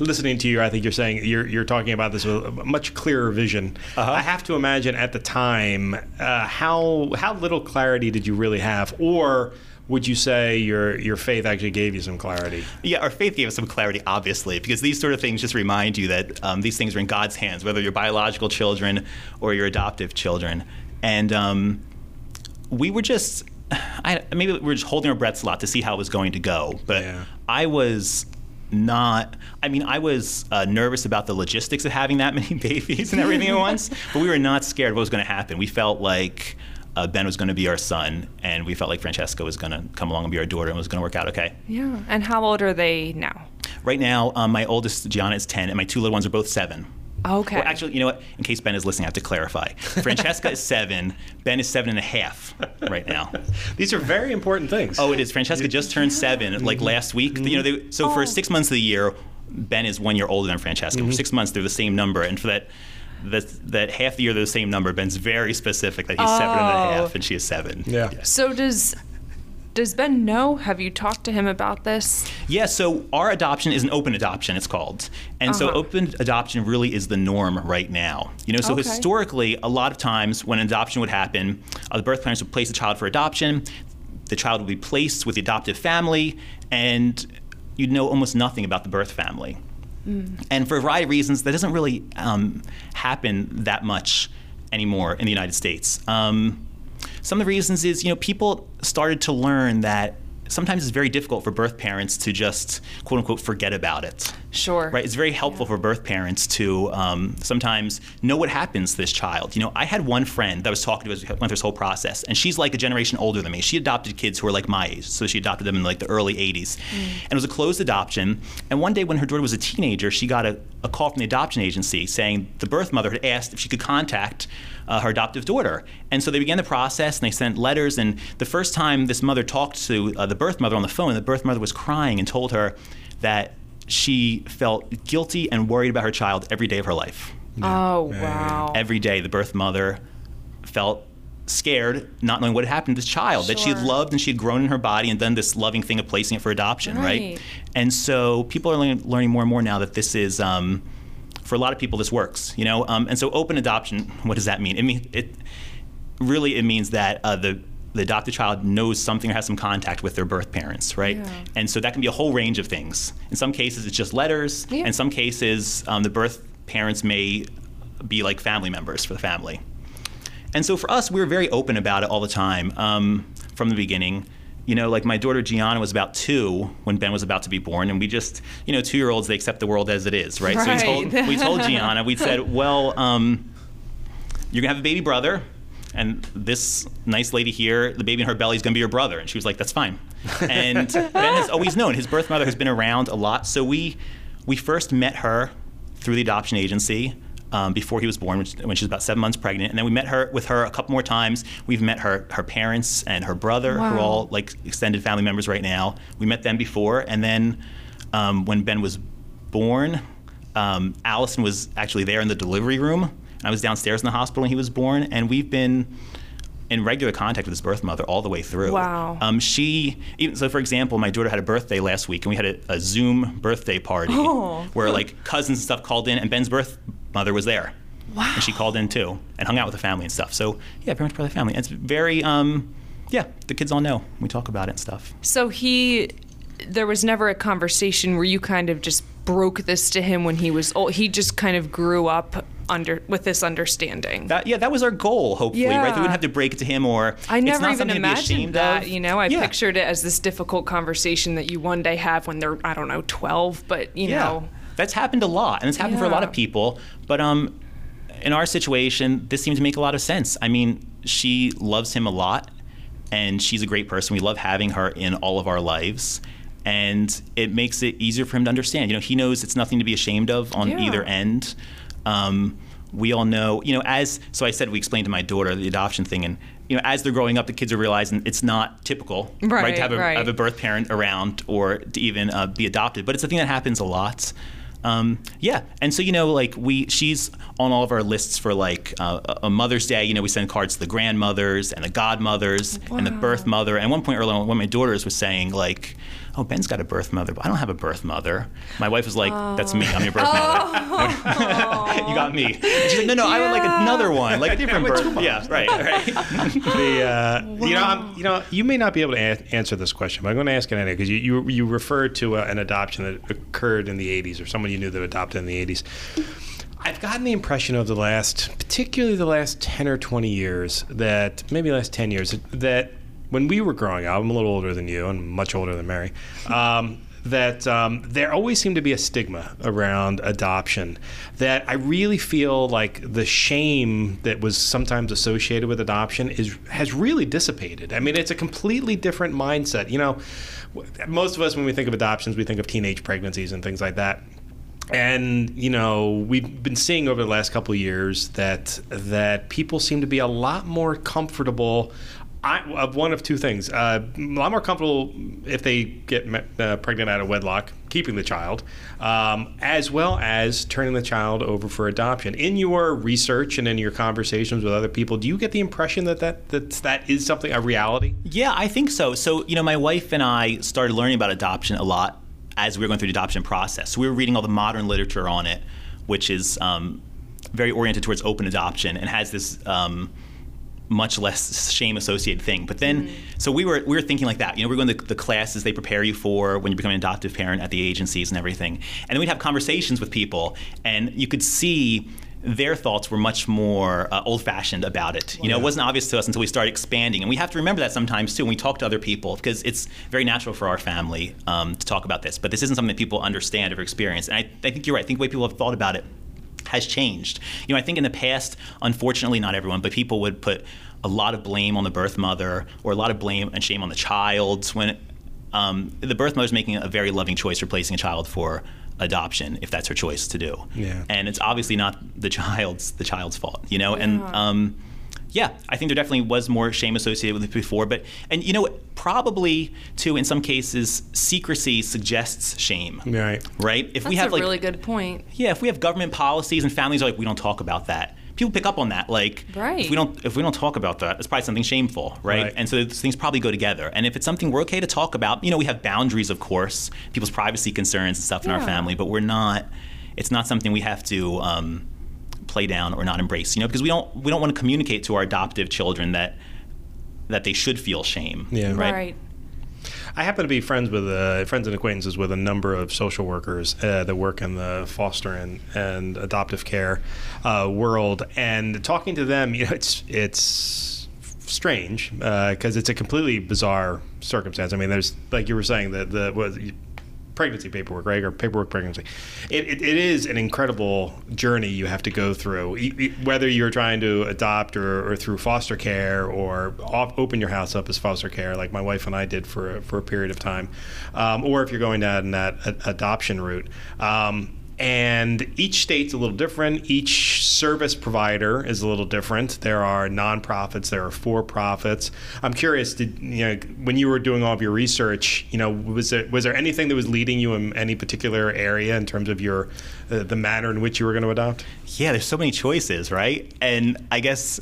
Listening to you, I think you're saying you're you're talking about this with a much clearer vision. I have to imagine at the time, uh, how how little clarity did you really have, or would you say your your faith actually gave you some clarity? Yeah, our faith gave us some clarity, obviously, because these sort of things just remind you that um, these things are in God's hands, whether you're biological children or your adoptive children. And um, we were just, I, maybe we were just holding our breaths a lot to see how it was going to go. But Yeah. I was not, I mean, I was uh, nervous about the logistics of having that many babies and everything at once, but we were not scared of what was going to happen. We felt like uh, Ben was going to be our son, and we felt like Francesca was going to come along and be our daughter and it was going to work out okay. yeah. And how old are they now? Right now, um, my oldest Gianna is 10, and my two little ones are both seven. Okay. Well, actually, you know what? In case Ben is listening, I have to clarify. Francesca is seven. Ben is seven and a half right now. These are very important things. Oh, it is. Francesca just turned seven like last week. You know, they, so for six months of the year, Ben is one year older than Francesca. For six months, they're the same number, and for that. That, that half the year they're the same number. Ben's very specific that he's seven and Oh. half and she is seven. Yeah. so does does Ben know? Have you talked to him about this? Yeah, so our adoption is an open adoption, it's called. And so Uh-huh. open adoption really is the norm right now. You know, so Okay. historically, a lot of times when an adoption would happen, uh, the birth parents would place the child for adoption, the child would be placed with the adoptive family, and you'd know almost nothing about the birth family. And for a variety of reasons, that doesn't really um, happen that much anymore in the United States. Um, some of the reasons is, you know, people started to learn that sometimes it's very difficult for birth parents to just quote unquote forget about it. Sure. Right? It's very helpful for birth parents to um, sometimes know what happens to this child. You know, I had one friend that I was talking to as we went through this whole process, and she's like a generation older than me. She adopted kids who were like my age, so she adopted them in like the early 80s. And it was a closed adoption. And one day when her daughter was a teenager, she got a, a call from the adoption agency saying the birth mother had asked if she could contact uh, her adoptive daughter. And so they began the process and they sent letters. And the first time this mother talked to uh, the birth mother on the phone, the birth mother was crying and told her that she felt guilty and worried about her child every day of her life. Oh wow. Every day, the birth mother felt scared, not knowing what had happened to this child that she had loved and she had grown in her body and done this loving thing of placing it for adoption, right? Right. And so people are learning, learning more and more now that this is. Um, for a lot of people, this works, you know. Um, and so, open adoption. What does that mean? It mean it really it means that uh, the the adopted child knows something or has some contact with their birth parents, right? Yeah. And so that can be a whole range of things. In some cases, it's just letters. Yeah. In some cases, um, the birth parents may be like family members for the family. And so for us, we were very open about it all the time um, from the beginning. You know, like my daughter Gianna was about two when Ben was about to be born, and we just, you know, two year olds, they accept the world as it is, right? So we told, we told Gianna, we said, well, um, you're gonna have a baby brother, and this nice lady here, the baby in her belly is gonna be your brother. And she was like, that's fine. And Ben has always known his birth mother has been around a lot. So we we first met her through the adoption agency. Um, before he was born, which, when she was about seven months pregnant, and then we met her with her a couple more times. We've met her her parents and her brother, who are all like extended family members right now. We met them before, and then um, when Ben was born, um, Allison was actually there in the delivery room. And I was downstairs in the hospital when he was born, and we've been in regular contact with his birth mother all the way through. Wow. Um, she, even, so for example, my daughter had a birthday last week, and we had a, a Zoom birthday party Oh. where like cousins and stuff called in, and Ben's birth mother was there. Wow. And she called in too and hung out with the family and stuff. So yeah, very much part of the family. And it's very, um, yeah, the kids all know. We talk about it and stuff. So he, there was never a conversation where you kind of just broke this to him when he was old. He just kind of grew up under with this understanding. That, yeah, that was our goal, hopefully, right? That we Yeah. wouldn't have to break it to him or I it's never not even something to be imagined that. of. You know, I Yeah. pictured it as this difficult conversation that you one day have when they're I don't know twelve, but you Yeah. know. That's happened a lot, and it's happened for a lot of people. But um, in our situation, this seemed to make a lot of sense. I mean, she loves him a lot, and she's a great person. We love having her in all of our lives. And it makes it easier for him to understand. You know, he knows it's nothing to be ashamed of on Yeah. either end. Um, we all know, you know, as so I said, we explained to my daughter the adoption thing, and you know, as they're growing up, the kids are realizing it's not typical, Right, to have a, right. have a birth parent around or to even uh, be adopted. But it's a thing that happens a lot. Um, yeah, and so you know, like we, she's on all of our lists for like uh, a Mother's Day. You know, we send cards to the grandmothers and the godmothers and the birth mother. And at one point early on, one of my daughters was saying like, "Oh, Ben's got a birth mother, but I don't have a birth mother." My wife was like, "That's me. I'm your birth mother. you got me." And she's like, "No, no, I would like another one, like a different birth." Yeah, right, right. the uh, you know I'm, you know you may not be able to a- answer this question, but I'm going to ask it anyway because you, you you referred to uh, an adoption that occurred in the 80s or someone you knew that adopted in the 80s. I've gotten the impression of the last, particularly the last 10 or 20 years, that maybe the last 10 years, that when we were growing up, I'm a little older than you and much older than Mary. Um, that um, there always seemed to be a stigma around adoption. That I really feel like the shame that was sometimes associated with adoption is has really dissipated. I mean, it's a completely different mindset. You know, most of us when we think of adoptions, we think of teenage pregnancies and things like that. And you know, we've been seeing over the last couple years that that people seem to be a lot more comfortable. I, of one of two things: uh, a lot more comfortable if they get uh, pregnant out of wedlock, keeping the child, um, as well as turning the child over for adoption. In your research and in your conversations with other people, do you get the impression that that that, that is something a reality? Yeah, I think so. So, you know, my wife and I started learning about adoption a lot as we were going through the adoption process. So we were reading all the modern literature on it, which is um, very oriented towards open adoption and has this um, much less shame associated thing. But then, so we were we were thinking like that. You know, we're going to the classes they prepare you for when you become an adoptive parent at the agencies and everything. And then we'd have conversations with people, and you could see their thoughts were much more uh, old-fashioned about it. You know, it wasn't obvious to us until we started expanding, and we have to remember that sometimes too when we talk to other people because it's very natural for our family um, to talk about this. But this isn't something that people understand or experience. And I, I think you're right. I think the way people have thought about it has changed. You know, I think in the past, unfortunately, not everyone, but people would put a lot of blame on the birth mother or a lot of blame and shame on the child when um, the birth mother is making a very loving choice for placing a child for adoption if that's her choice to do. Yeah. And it's obviously not the child's the child's fault, you know. And um, yeah, I think there definitely was more shame associated with it before, but and you know probably too in some cases secrecy suggests shame. Right. Right? If That's we have a like really good point. yeah, if we have government policies and families are like, we don't talk about that. People pick up on that. Like, Right. if we don't if we don't talk about that, it's probably something shameful, right? Right. And so those things probably go together. And if it's something we're okay to talk about, you know, we have boundaries, of course, people's privacy concerns and stuff in our family, but we're not. It's not something we have to um, play down or not embrace, you know, because we don't we don't want to communicate to our adoptive children that that they should feel shame. Yeah. Right. right. I happen to be friends with uh, friends and acquaintances with a number of social workers uh, that work in the foster and, and adoptive care uh, world, and talking to them, you know, it's it's strange because it's a completely bizarre circumstance. I mean, there's like you were saying that the what, pregnancy paperwork, right, or paperwork pregnancy. It, it, it is an incredible journey you have to go through, whether you're trying to adopt or, or through foster care or off, open your house up as foster care, like my wife and I did for for a period of time, um, or if you're going down that adoption route. Um, and each state's a little different. Each service provider is a little different. There are nonprofits, there are for-profits. I'm curious, did you know when you were doing all of your research, you know, was there was there anything that was leading you in any particular area in terms of your uh, the manner in which you were going to adopt? Yeah, there's so many choices, right? And I guess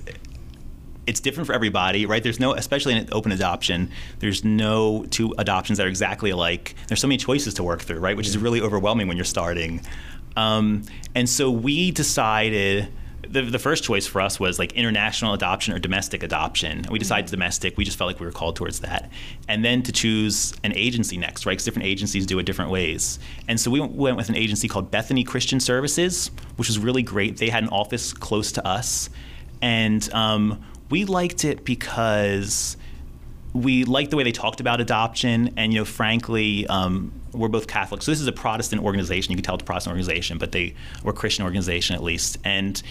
it's different for everybody, right? There's no, especially in open adoption, there's no two adoptions that are exactly alike. There's so many choices to work through, right? Which is really overwhelming when you're starting. Um, and so we decided. The, the first choice for us was like international adoption or domestic adoption. We decided domestic. We just felt like we were called towards that. And then to choose an agency next, right? Because different agencies do it different ways. And so we went with an agency called Bethany Christian Services, which was really great. They had an office close to us and um, we liked it because we liked the way they talked about adoption, and you know, frankly, um, we're both Catholic, so this is a Protestant organization. You can tell it's a Protestant organization, but they were a Christian organization at least, and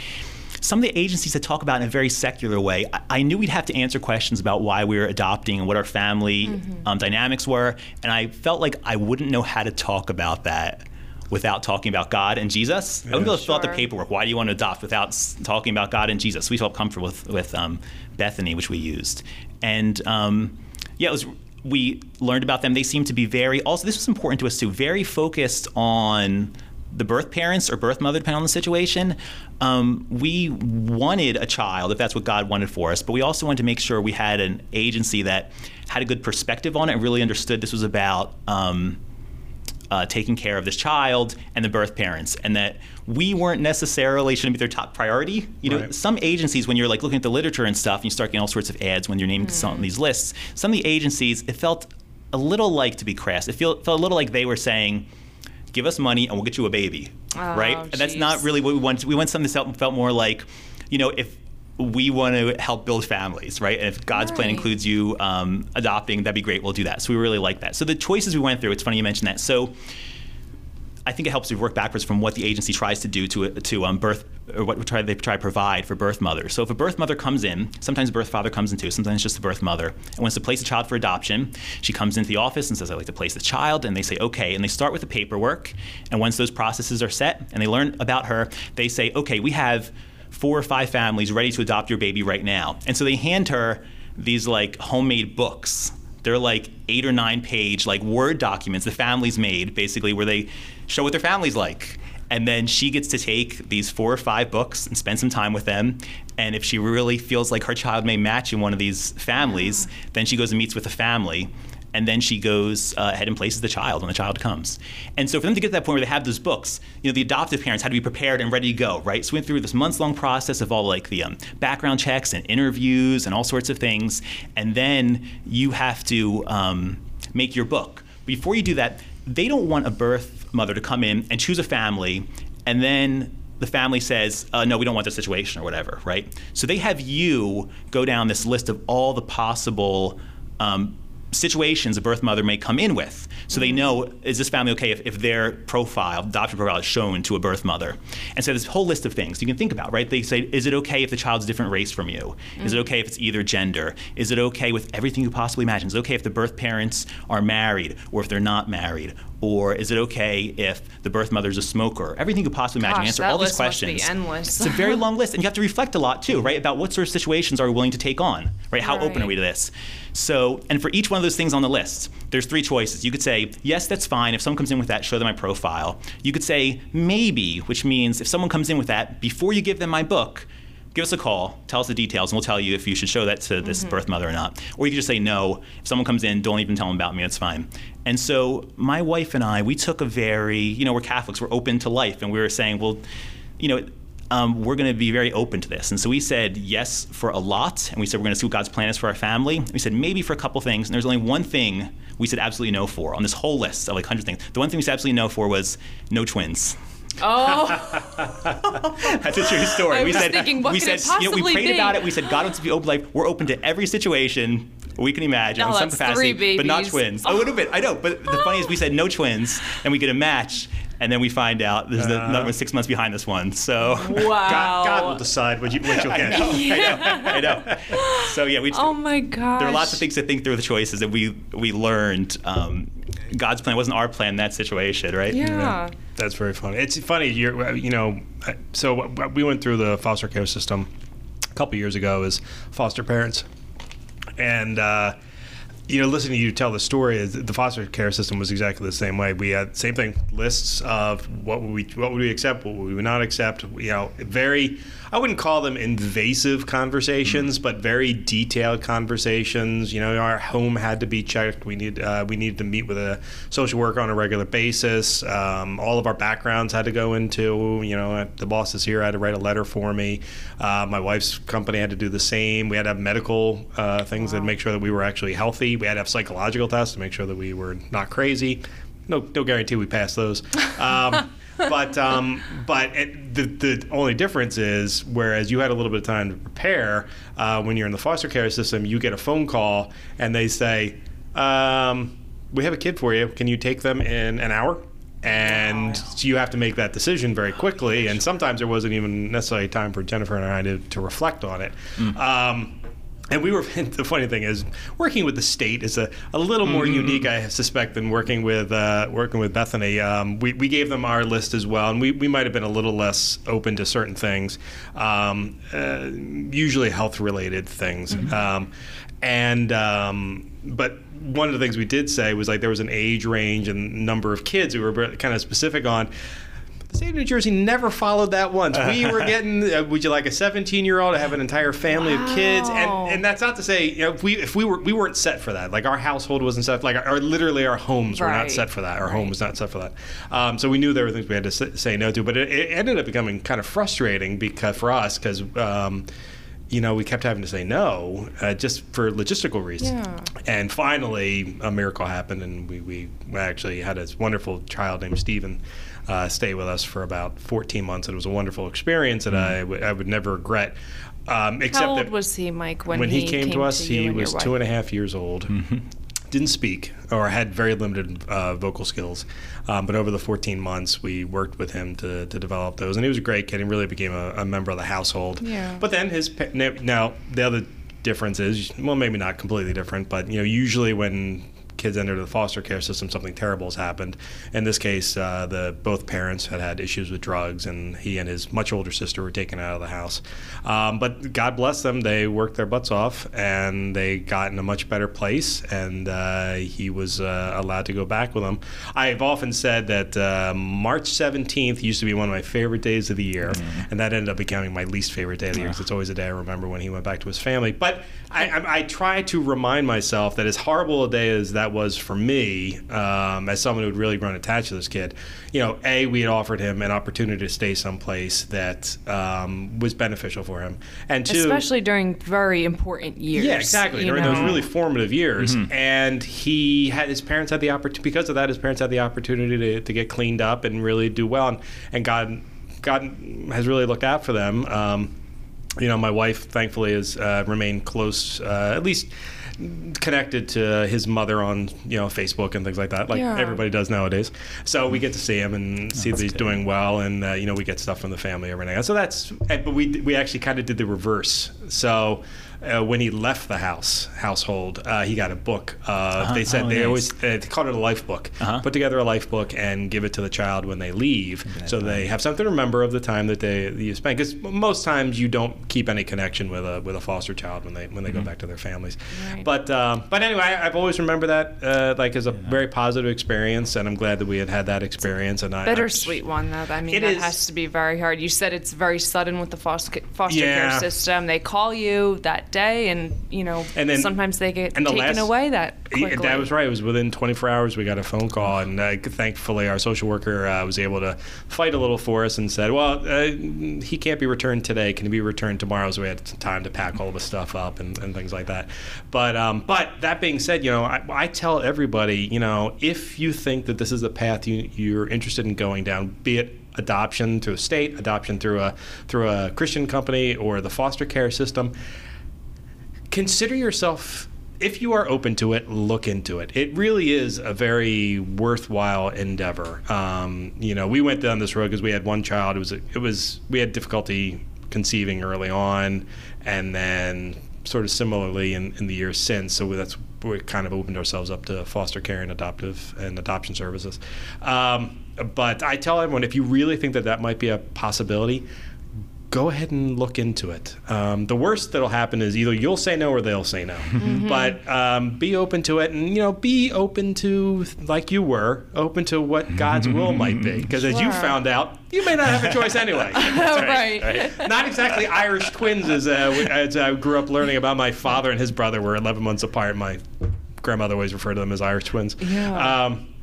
some of the agencies that talk about it in a very secular way, I, I, knew we'd have to answer questions about why we were adopting and what our family mm-hmm. um, dynamics were, and I felt like I wouldn't know how to talk about that without talking about God and Jesus. Yeah, I wouldn't be able to fill out the paperwork. Why do you want to adopt without talking about God and Jesus? We felt comfortable with, with um, Bethany, which we used. And um, yeah, it was. We learned about them. They seemed to be very. Also, this was important to us too. Very focused on the birth parents or birth mother, depending on the situation. Um, we wanted a child, if that's what God wanted for us, but we also wanted to make sure we had an agency that had a good perspective on it and really understood this was about. Um, uh, taking care of this child and the birth parents, and that we weren't necessarily shouldn't be their top priority. You know, right. some agencies when you're like looking at the literature and stuff, and you start getting all sorts of ads when you're named mm. some of these lists. Some of the agencies, it felt a little like to be crass. It felt, felt a little like they were saying, "Give us money and we'll get you a baby," oh, right? Geez. And that's not really what we want. We want something that felt more like, you know, if we want to help build families, right? And if God's right. plan includes you um, adopting, that'd be great. We'll do that. So we really like that. So the choices we went through, it's funny you mentioned that. So I think it helps you work backwards from what the agency tries to do to to um, birth or what try, they try to provide for birth mothers. So if a birth mother comes in, sometimes a birth father comes in too, sometimes just a birth mother, and wants to place a child for adoption. She comes into the office and says, "I'd like to place the child," and they say, "Okay," and they start with the paperwork. And once those processes are set and they learn about her, they say, "Okay, we have." Four or five families ready to adopt your baby right now. And so they hand her these like homemade books. They're like eight or nine page like Word documents the families made basically where they show what their family's like. And then she gets to take these four or five books and spend some time with them. And if she really feels like her child may match in one of these families, then she goes and meets with the family and then she goes uh, ahead and places the child when the child comes. And so for them to get to that point where they have those books, you know, the adoptive parents had to be prepared and ready to go, right? So we went through this months long process of all like the um, background checks and interviews and all sorts of things, and then you have to um, make your book. Before you do that, they don't want a birth mother to come in and choose a family and then the family says, uh, no, we don't want this situation or whatever, right? So they have you go down this list of all the possible um, situations a birth mother may come in with. So they mm-hmm. know, is this family okay if, if their profile, adoption profile, is shown to a birth mother? And so this whole list of things you can think about, right? They say, is it okay if the child's a different race from you? Is it mm. okay if it's either gender? Is it okay with everything you possibly imagine? Is it okay if the birth parents are married or if they're not married? Or is it okay if the birth mother's a smoker? Everything you could possibly imagine. Gosh, answer all these questions. Must be endless. it's a very long list, and you have to reflect a lot too, right? About what sort of situations are we willing to take on, right? How right. open are we to this? So, and for each one of those things on the list, there's three choices. You could say, yes, that's fine. If someone comes in with that, show them my profile. You could say, maybe, which means if someone comes in with that, before you give them my book, give us a call, tell us the details, and we'll tell you if you should show that to this mm-hmm. birth mother or not. Or you could just say no. If someone comes in, don't even tell them about me, it's fine. And so my wife and I, we took a very, you know, we're Catholics, we're open to life, and we were saying, well, you know, um, we're going to be very open to this. And so we said yes for a lot, and we said we're going to see what God's plan is for our family. We said maybe for a couple things, and there's only one thing we said absolutely no for on this whole list of like 100 things. The one thing we said absolutely no for was no twins. Oh, that's a true story. I we was said thinking, what we said you know we prayed be? about it. We said God wants to be open life. We're open to every situation we can imagine no, in some capacity, but not twins. Oh. A little bit, I know. But the funny is, we said no twins, and we get a match, and then we find out there's uh, another one six months behind this one. So wow, God, God will decide what, you, what you'll get. I know, yeah. I know, I know. So yeah, we. Just, Oh my God. There are lots of things to think through the choices that we we learned. Um, God's plan wasn't our plan in that situation, right? Yeah. yeah. That's very funny. It's funny, you're, you know, so we went through the foster care system a couple years ago as foster parents, and. Uh, you know, listening to you tell the story, the foster care system was exactly the same way. We had same thing, lists of what would we what would we accept, what would we not accept. You know, very I wouldn't call them invasive conversations, mm-hmm. but very detailed conversations. You know, our home had to be checked. We need uh, we needed to meet with a social worker on a regular basis. Um, all of our backgrounds had to go into. You know, the boss is here I had to write a letter for me. Uh, my wife's company had to do the same. We had to have medical uh, things wow. that make sure that we were actually healthy. We had to have psychological tests to make sure that we were not crazy. No, no guarantee we passed those. Um, but um, but it, the the only difference is whereas you had a little bit of time to prepare uh, when you're in the foster care system, you get a phone call and they say, um, "We have a kid for you. Can you take them in an hour?" And so you have to make that decision very quickly. And sometimes there wasn't even necessarily time for Jennifer and I to, to reflect on it. Um, and we were. The funny thing is, working with the state is a, a little more unique, I suspect, than working with uh, working with Bethany. Um, we, we gave them our list as well, and we, we might have been a little less open to certain things, um, uh, usually health related things. Um, and um, but one of the things we did say was like there was an age range and number of kids we were kind of specific on. The state of New Jersey never followed that once. We were getting, uh, would you like a 17 year old to have an entire family of kids? And and that's not to say, you know, if we if we were we weren't set for that. Like our household wasn't set. Like our, literally our homes were not set for that. Our home was not set for that. Um, so we knew there were things we had to say, say no to. But it, it ended up becoming kind of frustrating because for us because. Um, you know, we kept having to say no uh, just for logistical reasons. Yeah. And finally, a miracle happened, and we, we actually had this wonderful child named Stephen uh, stay with us for about 14 months. It was a wonderful experience that I would- I would never regret. Um, except How old that was he, Mike, when, when he, came, to us, you he was two and a half years old. Didn't speak or had very limited uh, vocal skills. Um, but over the 14 months, we worked with him to, to develop those. And he was a great kid. He really became a, a member of the household. Yeah. But then his now- now the other difference is well maybe not completely different, but you know usually when kids enter the foster care system, something terrible has happened. In this case, uh, the both parents had had issues with drugs, and he and his much older sister were taken out of the house. Um, but God bless them, they worked their butts off, and they got in a much better place, and uh, he was uh, allowed to go back with them. I've often said that uh, March 17th used to be one of my favorite days of the year, and that ended up becoming my least favorite day of the year because it's always a day I remember when he went back to his family. But I, I, I try to remind myself that as horrible a day as that was for me, um, as someone who had really grown attached to this kid, you know, A, we had offered him an opportunity to stay someplace that um, was beneficial for him. And two, Especially during very important years. yeah, exactly. you During those really formative years, and he had his parents had the opportunity because of that. His parents had the opportunity to, to get cleaned up and really do well, and, and God, God has really looked out for them. Um, you know, my wife thankfully has uh, remained close, uh, at least connected to his mother on you know Facebook and things like that, like Yeah. everybody does nowadays. So we get to see him and see that he's doing well, and uh, you know we get stuff from the family every now. and So that's, eh, but we we actually kind of did the reverse. So. Uh, when he left the house household, uh, he got a book. Uh, They said Oh, they nice. always uh, they called it a life book. Uh-huh. Put together a life book and give it to the child when they leave, so they have something to remember of the time that they you spent. Because most times you don't keep any connection with a with a foster child when they when they go back to their families. Right. But um, but anyway, I, I've always remembered that uh, like as a very positive experience, and I'm glad that we had had that experience. And I, Bittersweet one, though. I mean, It that is. has to be very hard. You said it's very sudden with the foster, foster Yeah. care system. They call you that day, and you know, And then- sometimes they get and the taken last- away that quickly. that was right. It was within 24 hours we got a phone call, and uh, thankfully our social worker uh, was able to fight a little for us and said, "Well, uh, he can't be returned today. Can he be returned tomorrow?" So we had some time to pack all of the stuff up and, and things like that. But um, but that being said, you know, I, I tell everybody, you know, if you think that this is a path you, you're interested in going down, be it adoption through a state, adoption through a through a Christian company, or the foster care system consider yourself if you are open to it look into it. It really is a very worthwhile endeavor. Um, you know we went down this road because we had one child. It was it was we had difficulty conceiving early on and then sort of similarly in, in the years since. So that's we kind of opened ourselves up to foster care and adoptive and adoption services. Um, but i tell everyone if you really think that that might be a possibility go ahead and look into it. Um, the worst that'll happen is either you'll say no or they'll say no. But um, be open to it, and you know, be open to like you were open to what God's will might be. Because as you found out, you may not have a choice anyway. right. Not exactly Irish twins, as, uh, as I grew up learning about. My father and his brother were 11 months apart. My grandmother always referred to them as Irish twins. Yeah. Um,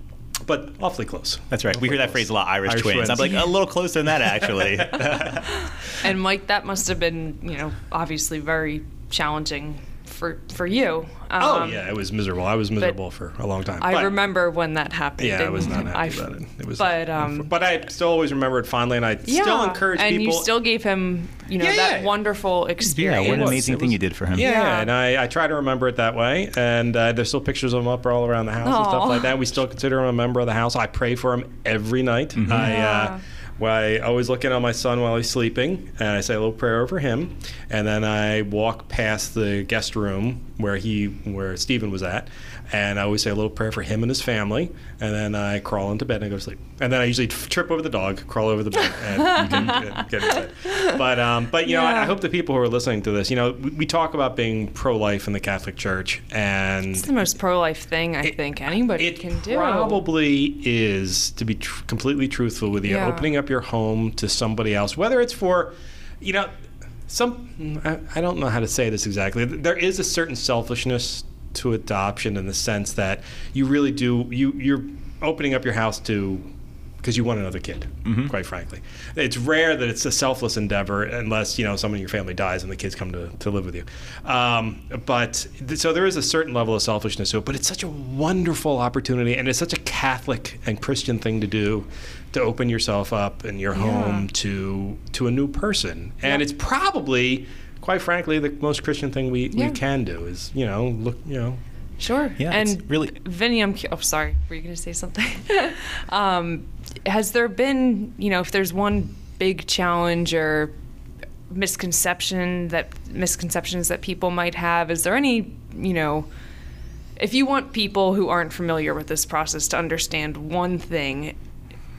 but awfully close. That's right. We hear that phrase a lot, Irish, Irish twins. twins. I'm like a little closer than that, actually. And Mike, that must have been, you know, obviously very challenging for for you. Oh Um, yeah, it was miserable. I was miserable for a long time. I But- remember when that happened. Yeah, I was not happy I- about it. It was, but um, but I still always remember it fondly, and I yeah, still encourage and people. you still gave him, you know, Yeah, that yeah. wonderful Yeah, experience. what an amazing It thing was- you did for him. Yeah, Yeah. and I, I try to remember it that way. And uh, there's still pictures of him up all around the house and stuff like that. We still consider him a member of the house. I pray for him every night. I, Yeah. uh, well, I always look in on my son while he's sleeping, and I say a little prayer over him. And then I walk past the guest room where he, where Stephen was at, and I always say a little prayer for him and his family. And then I crawl into bed and I go to sleep. And then I usually trip over the dog, crawl over the bed, and get, get, get into bed. But, um, but you know, I, I hope the people who are listening to this, you know, we, we talk about being pro-life in the Catholic Church, and It's the most pro-life thing I It- think anybody it can do. probably is to be tr- completely truthful with you Yeah. opening up your home to somebody else whether it's for you know some I, I don't know how to say this exactly there is a certain selfishness to adoption in the sense that you really do you you're opening up your house to because you want another kid, quite frankly. It's rare that it's a selfless endeavor unless, you know, someone in your family dies and the kids come to, to live with you. Um, but th- so there is a certain level of selfishness to it, but it's such a wonderful opportunity and it's such a Catholic and Christian thing to do to open yourself up in your home to to a new person. And Yeah. it's probably quite frankly the most Christian thing we, Yeah. we can do is, you know, look, you know, Sure. Yeah, and it's really- Vinny, I'm. cu- Oh, sorry. Were you going to say something? um, has there been, you know, if there's one big challenge or misconception that misconceptions that people might have, is there any, you know, if you want people who aren't familiar with this process to understand one thing,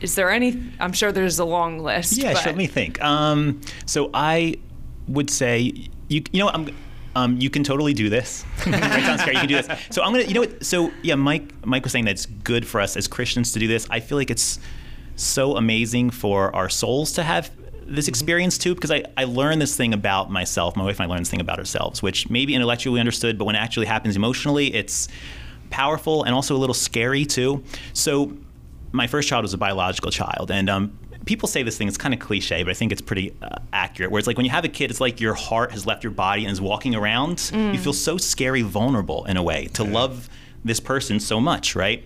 is there any? I'm sure there's a long list. Yeah, but, sure, let me think. Um, so I would say you you know I'm um, you can totally do this. right, sounds scary. You can do this. So I'm gonna you know what? So yeah, Mike Mike was saying that it's good for us as Christians to do this. I feel like it's so amazing for our souls to have this experience too because I, I learned this thing about myself my wife and i learned this thing about ourselves which maybe intellectually understood but when it actually happens emotionally it's powerful and also a little scary too so my first child was a biological child and um, people say this thing it's kind of cliche but i think it's pretty uh, accurate where it's like when you have a kid it's like your heart has left your body and is walking around you feel so scary vulnerable in a way to love this person so much right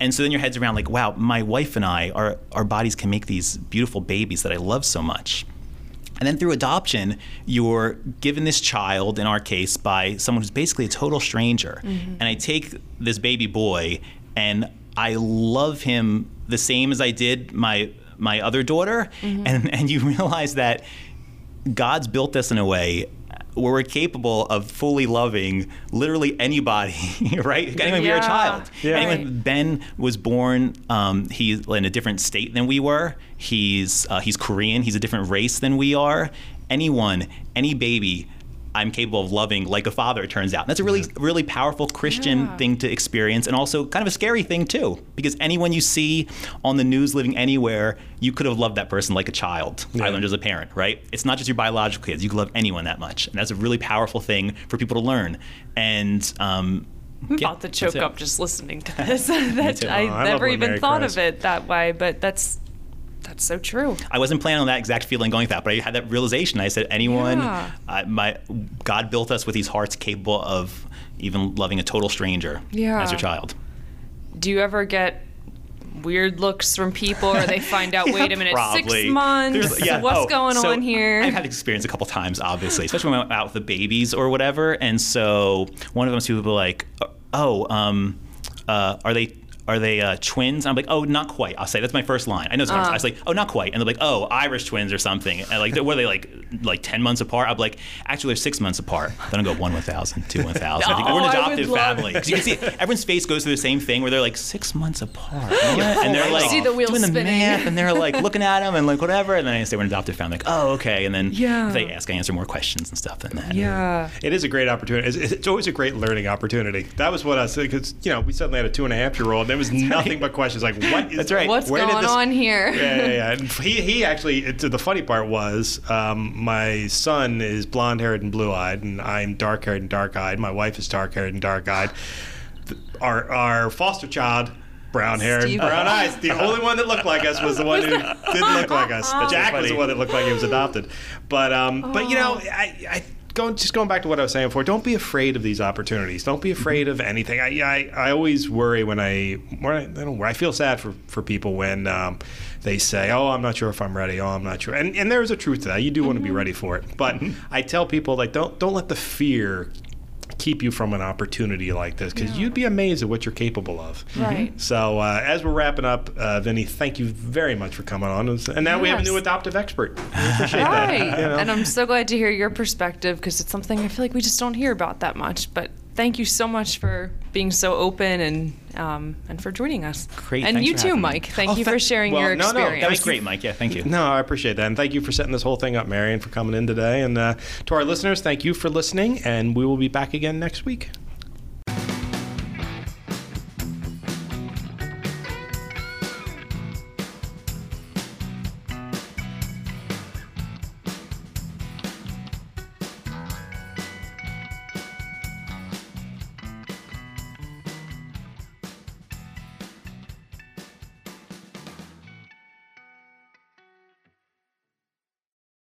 and so then your head's around like, wow, my wife and I, our, our bodies can make these beautiful babies that I love so much. And then through adoption, you're given this child, in our case, by someone who's basically a total stranger. And I take this baby boy and I love him the same as I did my my other daughter. And and you realize that God's built us in a way where we're capable of fully loving literally anybody, right? Anyone we were a child. Yeah. Anyone Right. Ben was born. Um, he's in a different state than we were. He's uh, he's Korean. He's a different race than we are. Anyone, any baby, I'm capable of loving like a father. It turns out. And that's a really really powerful Christian Yeah. thing to experience, and also kind of a scary thing too, because anyone you see on the news living anywhere, you could have loved that person like a child. I learned as a parent, right? It's not just your biological kids. You can love anyone that much, and that's a really powerful thing for people to learn. And um, I'm yeah, about to choke up just listening to this. that too. I Oh, I never even Mary thought cries. of it that way, but that's that's so true. I wasn't planning on that exact feeling going with that, but I had that realization. I said, anyone, Yeah. I, my God built us with these hearts capable of even loving a total stranger Yeah. as your child. Do you ever get weird looks from people, or they find out, wait a minute, Probably. six months? Yeah, What's oh, going so on here? I've had experience a couple times, obviously, especially when I'm out with the babies or whatever. And so one of them, people like, "Oh, um, uh, are they?" Are they uh, twins? And I'm like, oh, not quite. I'll say that's my first line. I know. It's Uh. I was like, oh, not quite. And they're like, oh, Irish twins or something. And like, were they like like ten months apart? I'm like, actually, they're six months apart. Then I go one one thousand, two one thousand. I think Oh, we're an I would adoptive family because you can see everyone's face goes through the same thing where they're like six months apart, and they're like See the wheels doing the spinning. math, and they're like looking at them and like whatever. And then I say we're an adoptive family. Like, oh, okay. And then Yeah. if they ask, I answer more questions and stuff than that. yeah. It is a great opportunity. It's, it's always a great learning opportunity. That was what I said because you know we suddenly had a two and a half year old. And There was nothing but questions like, "What is That's right. What's where going this- on here? yeah, yeah, yeah. And he, he actually, it, the funny part was, um, my son is blonde haired and blue eyed, and I'm dark haired and dark eyed. My wife is dark haired and dark eyed. Our, our foster child, brown haired, Steve. brown eyes. The only one that looked like us was the one who didn't look like us. Jack was the one that looked like he was adopted. But, um, but you know, Oh. I, I going just going back to what I was saying before. Don't be afraid of these opportunities. Don't be afraid of anything. I I, I always worry when I when I, I don't I feel sad for for people when. Um, they say, "Oh, I'm not sure if I'm ready. Oh, I'm not sure," and and there's a truth to that. You do want to be ready for it, but I tell people like, don't don't let the fear keep you from an opportunity like this because Yeah. you'd be amazed at what you're capable of. Right. So uh, as we're wrapping up, uh, Vinny, thank you very much for coming on, and now we have a new adoptive expert. We appreciate Right. that. you know? And I'm so glad to hear your perspective because it's something I feel like we just don't hear about that much. But thank you so much for being so open and um, and for joining us. Great, And you too, having me. Mike. Thank Oh, you tha- for sharing well, your no, no, experience. That was great, Mike. Yeah, thank you. No, I appreciate that. And thank you for setting this whole thing up, Marion, for coming in today. And uh, to our listeners, thank you for listening. And we will be back again next week.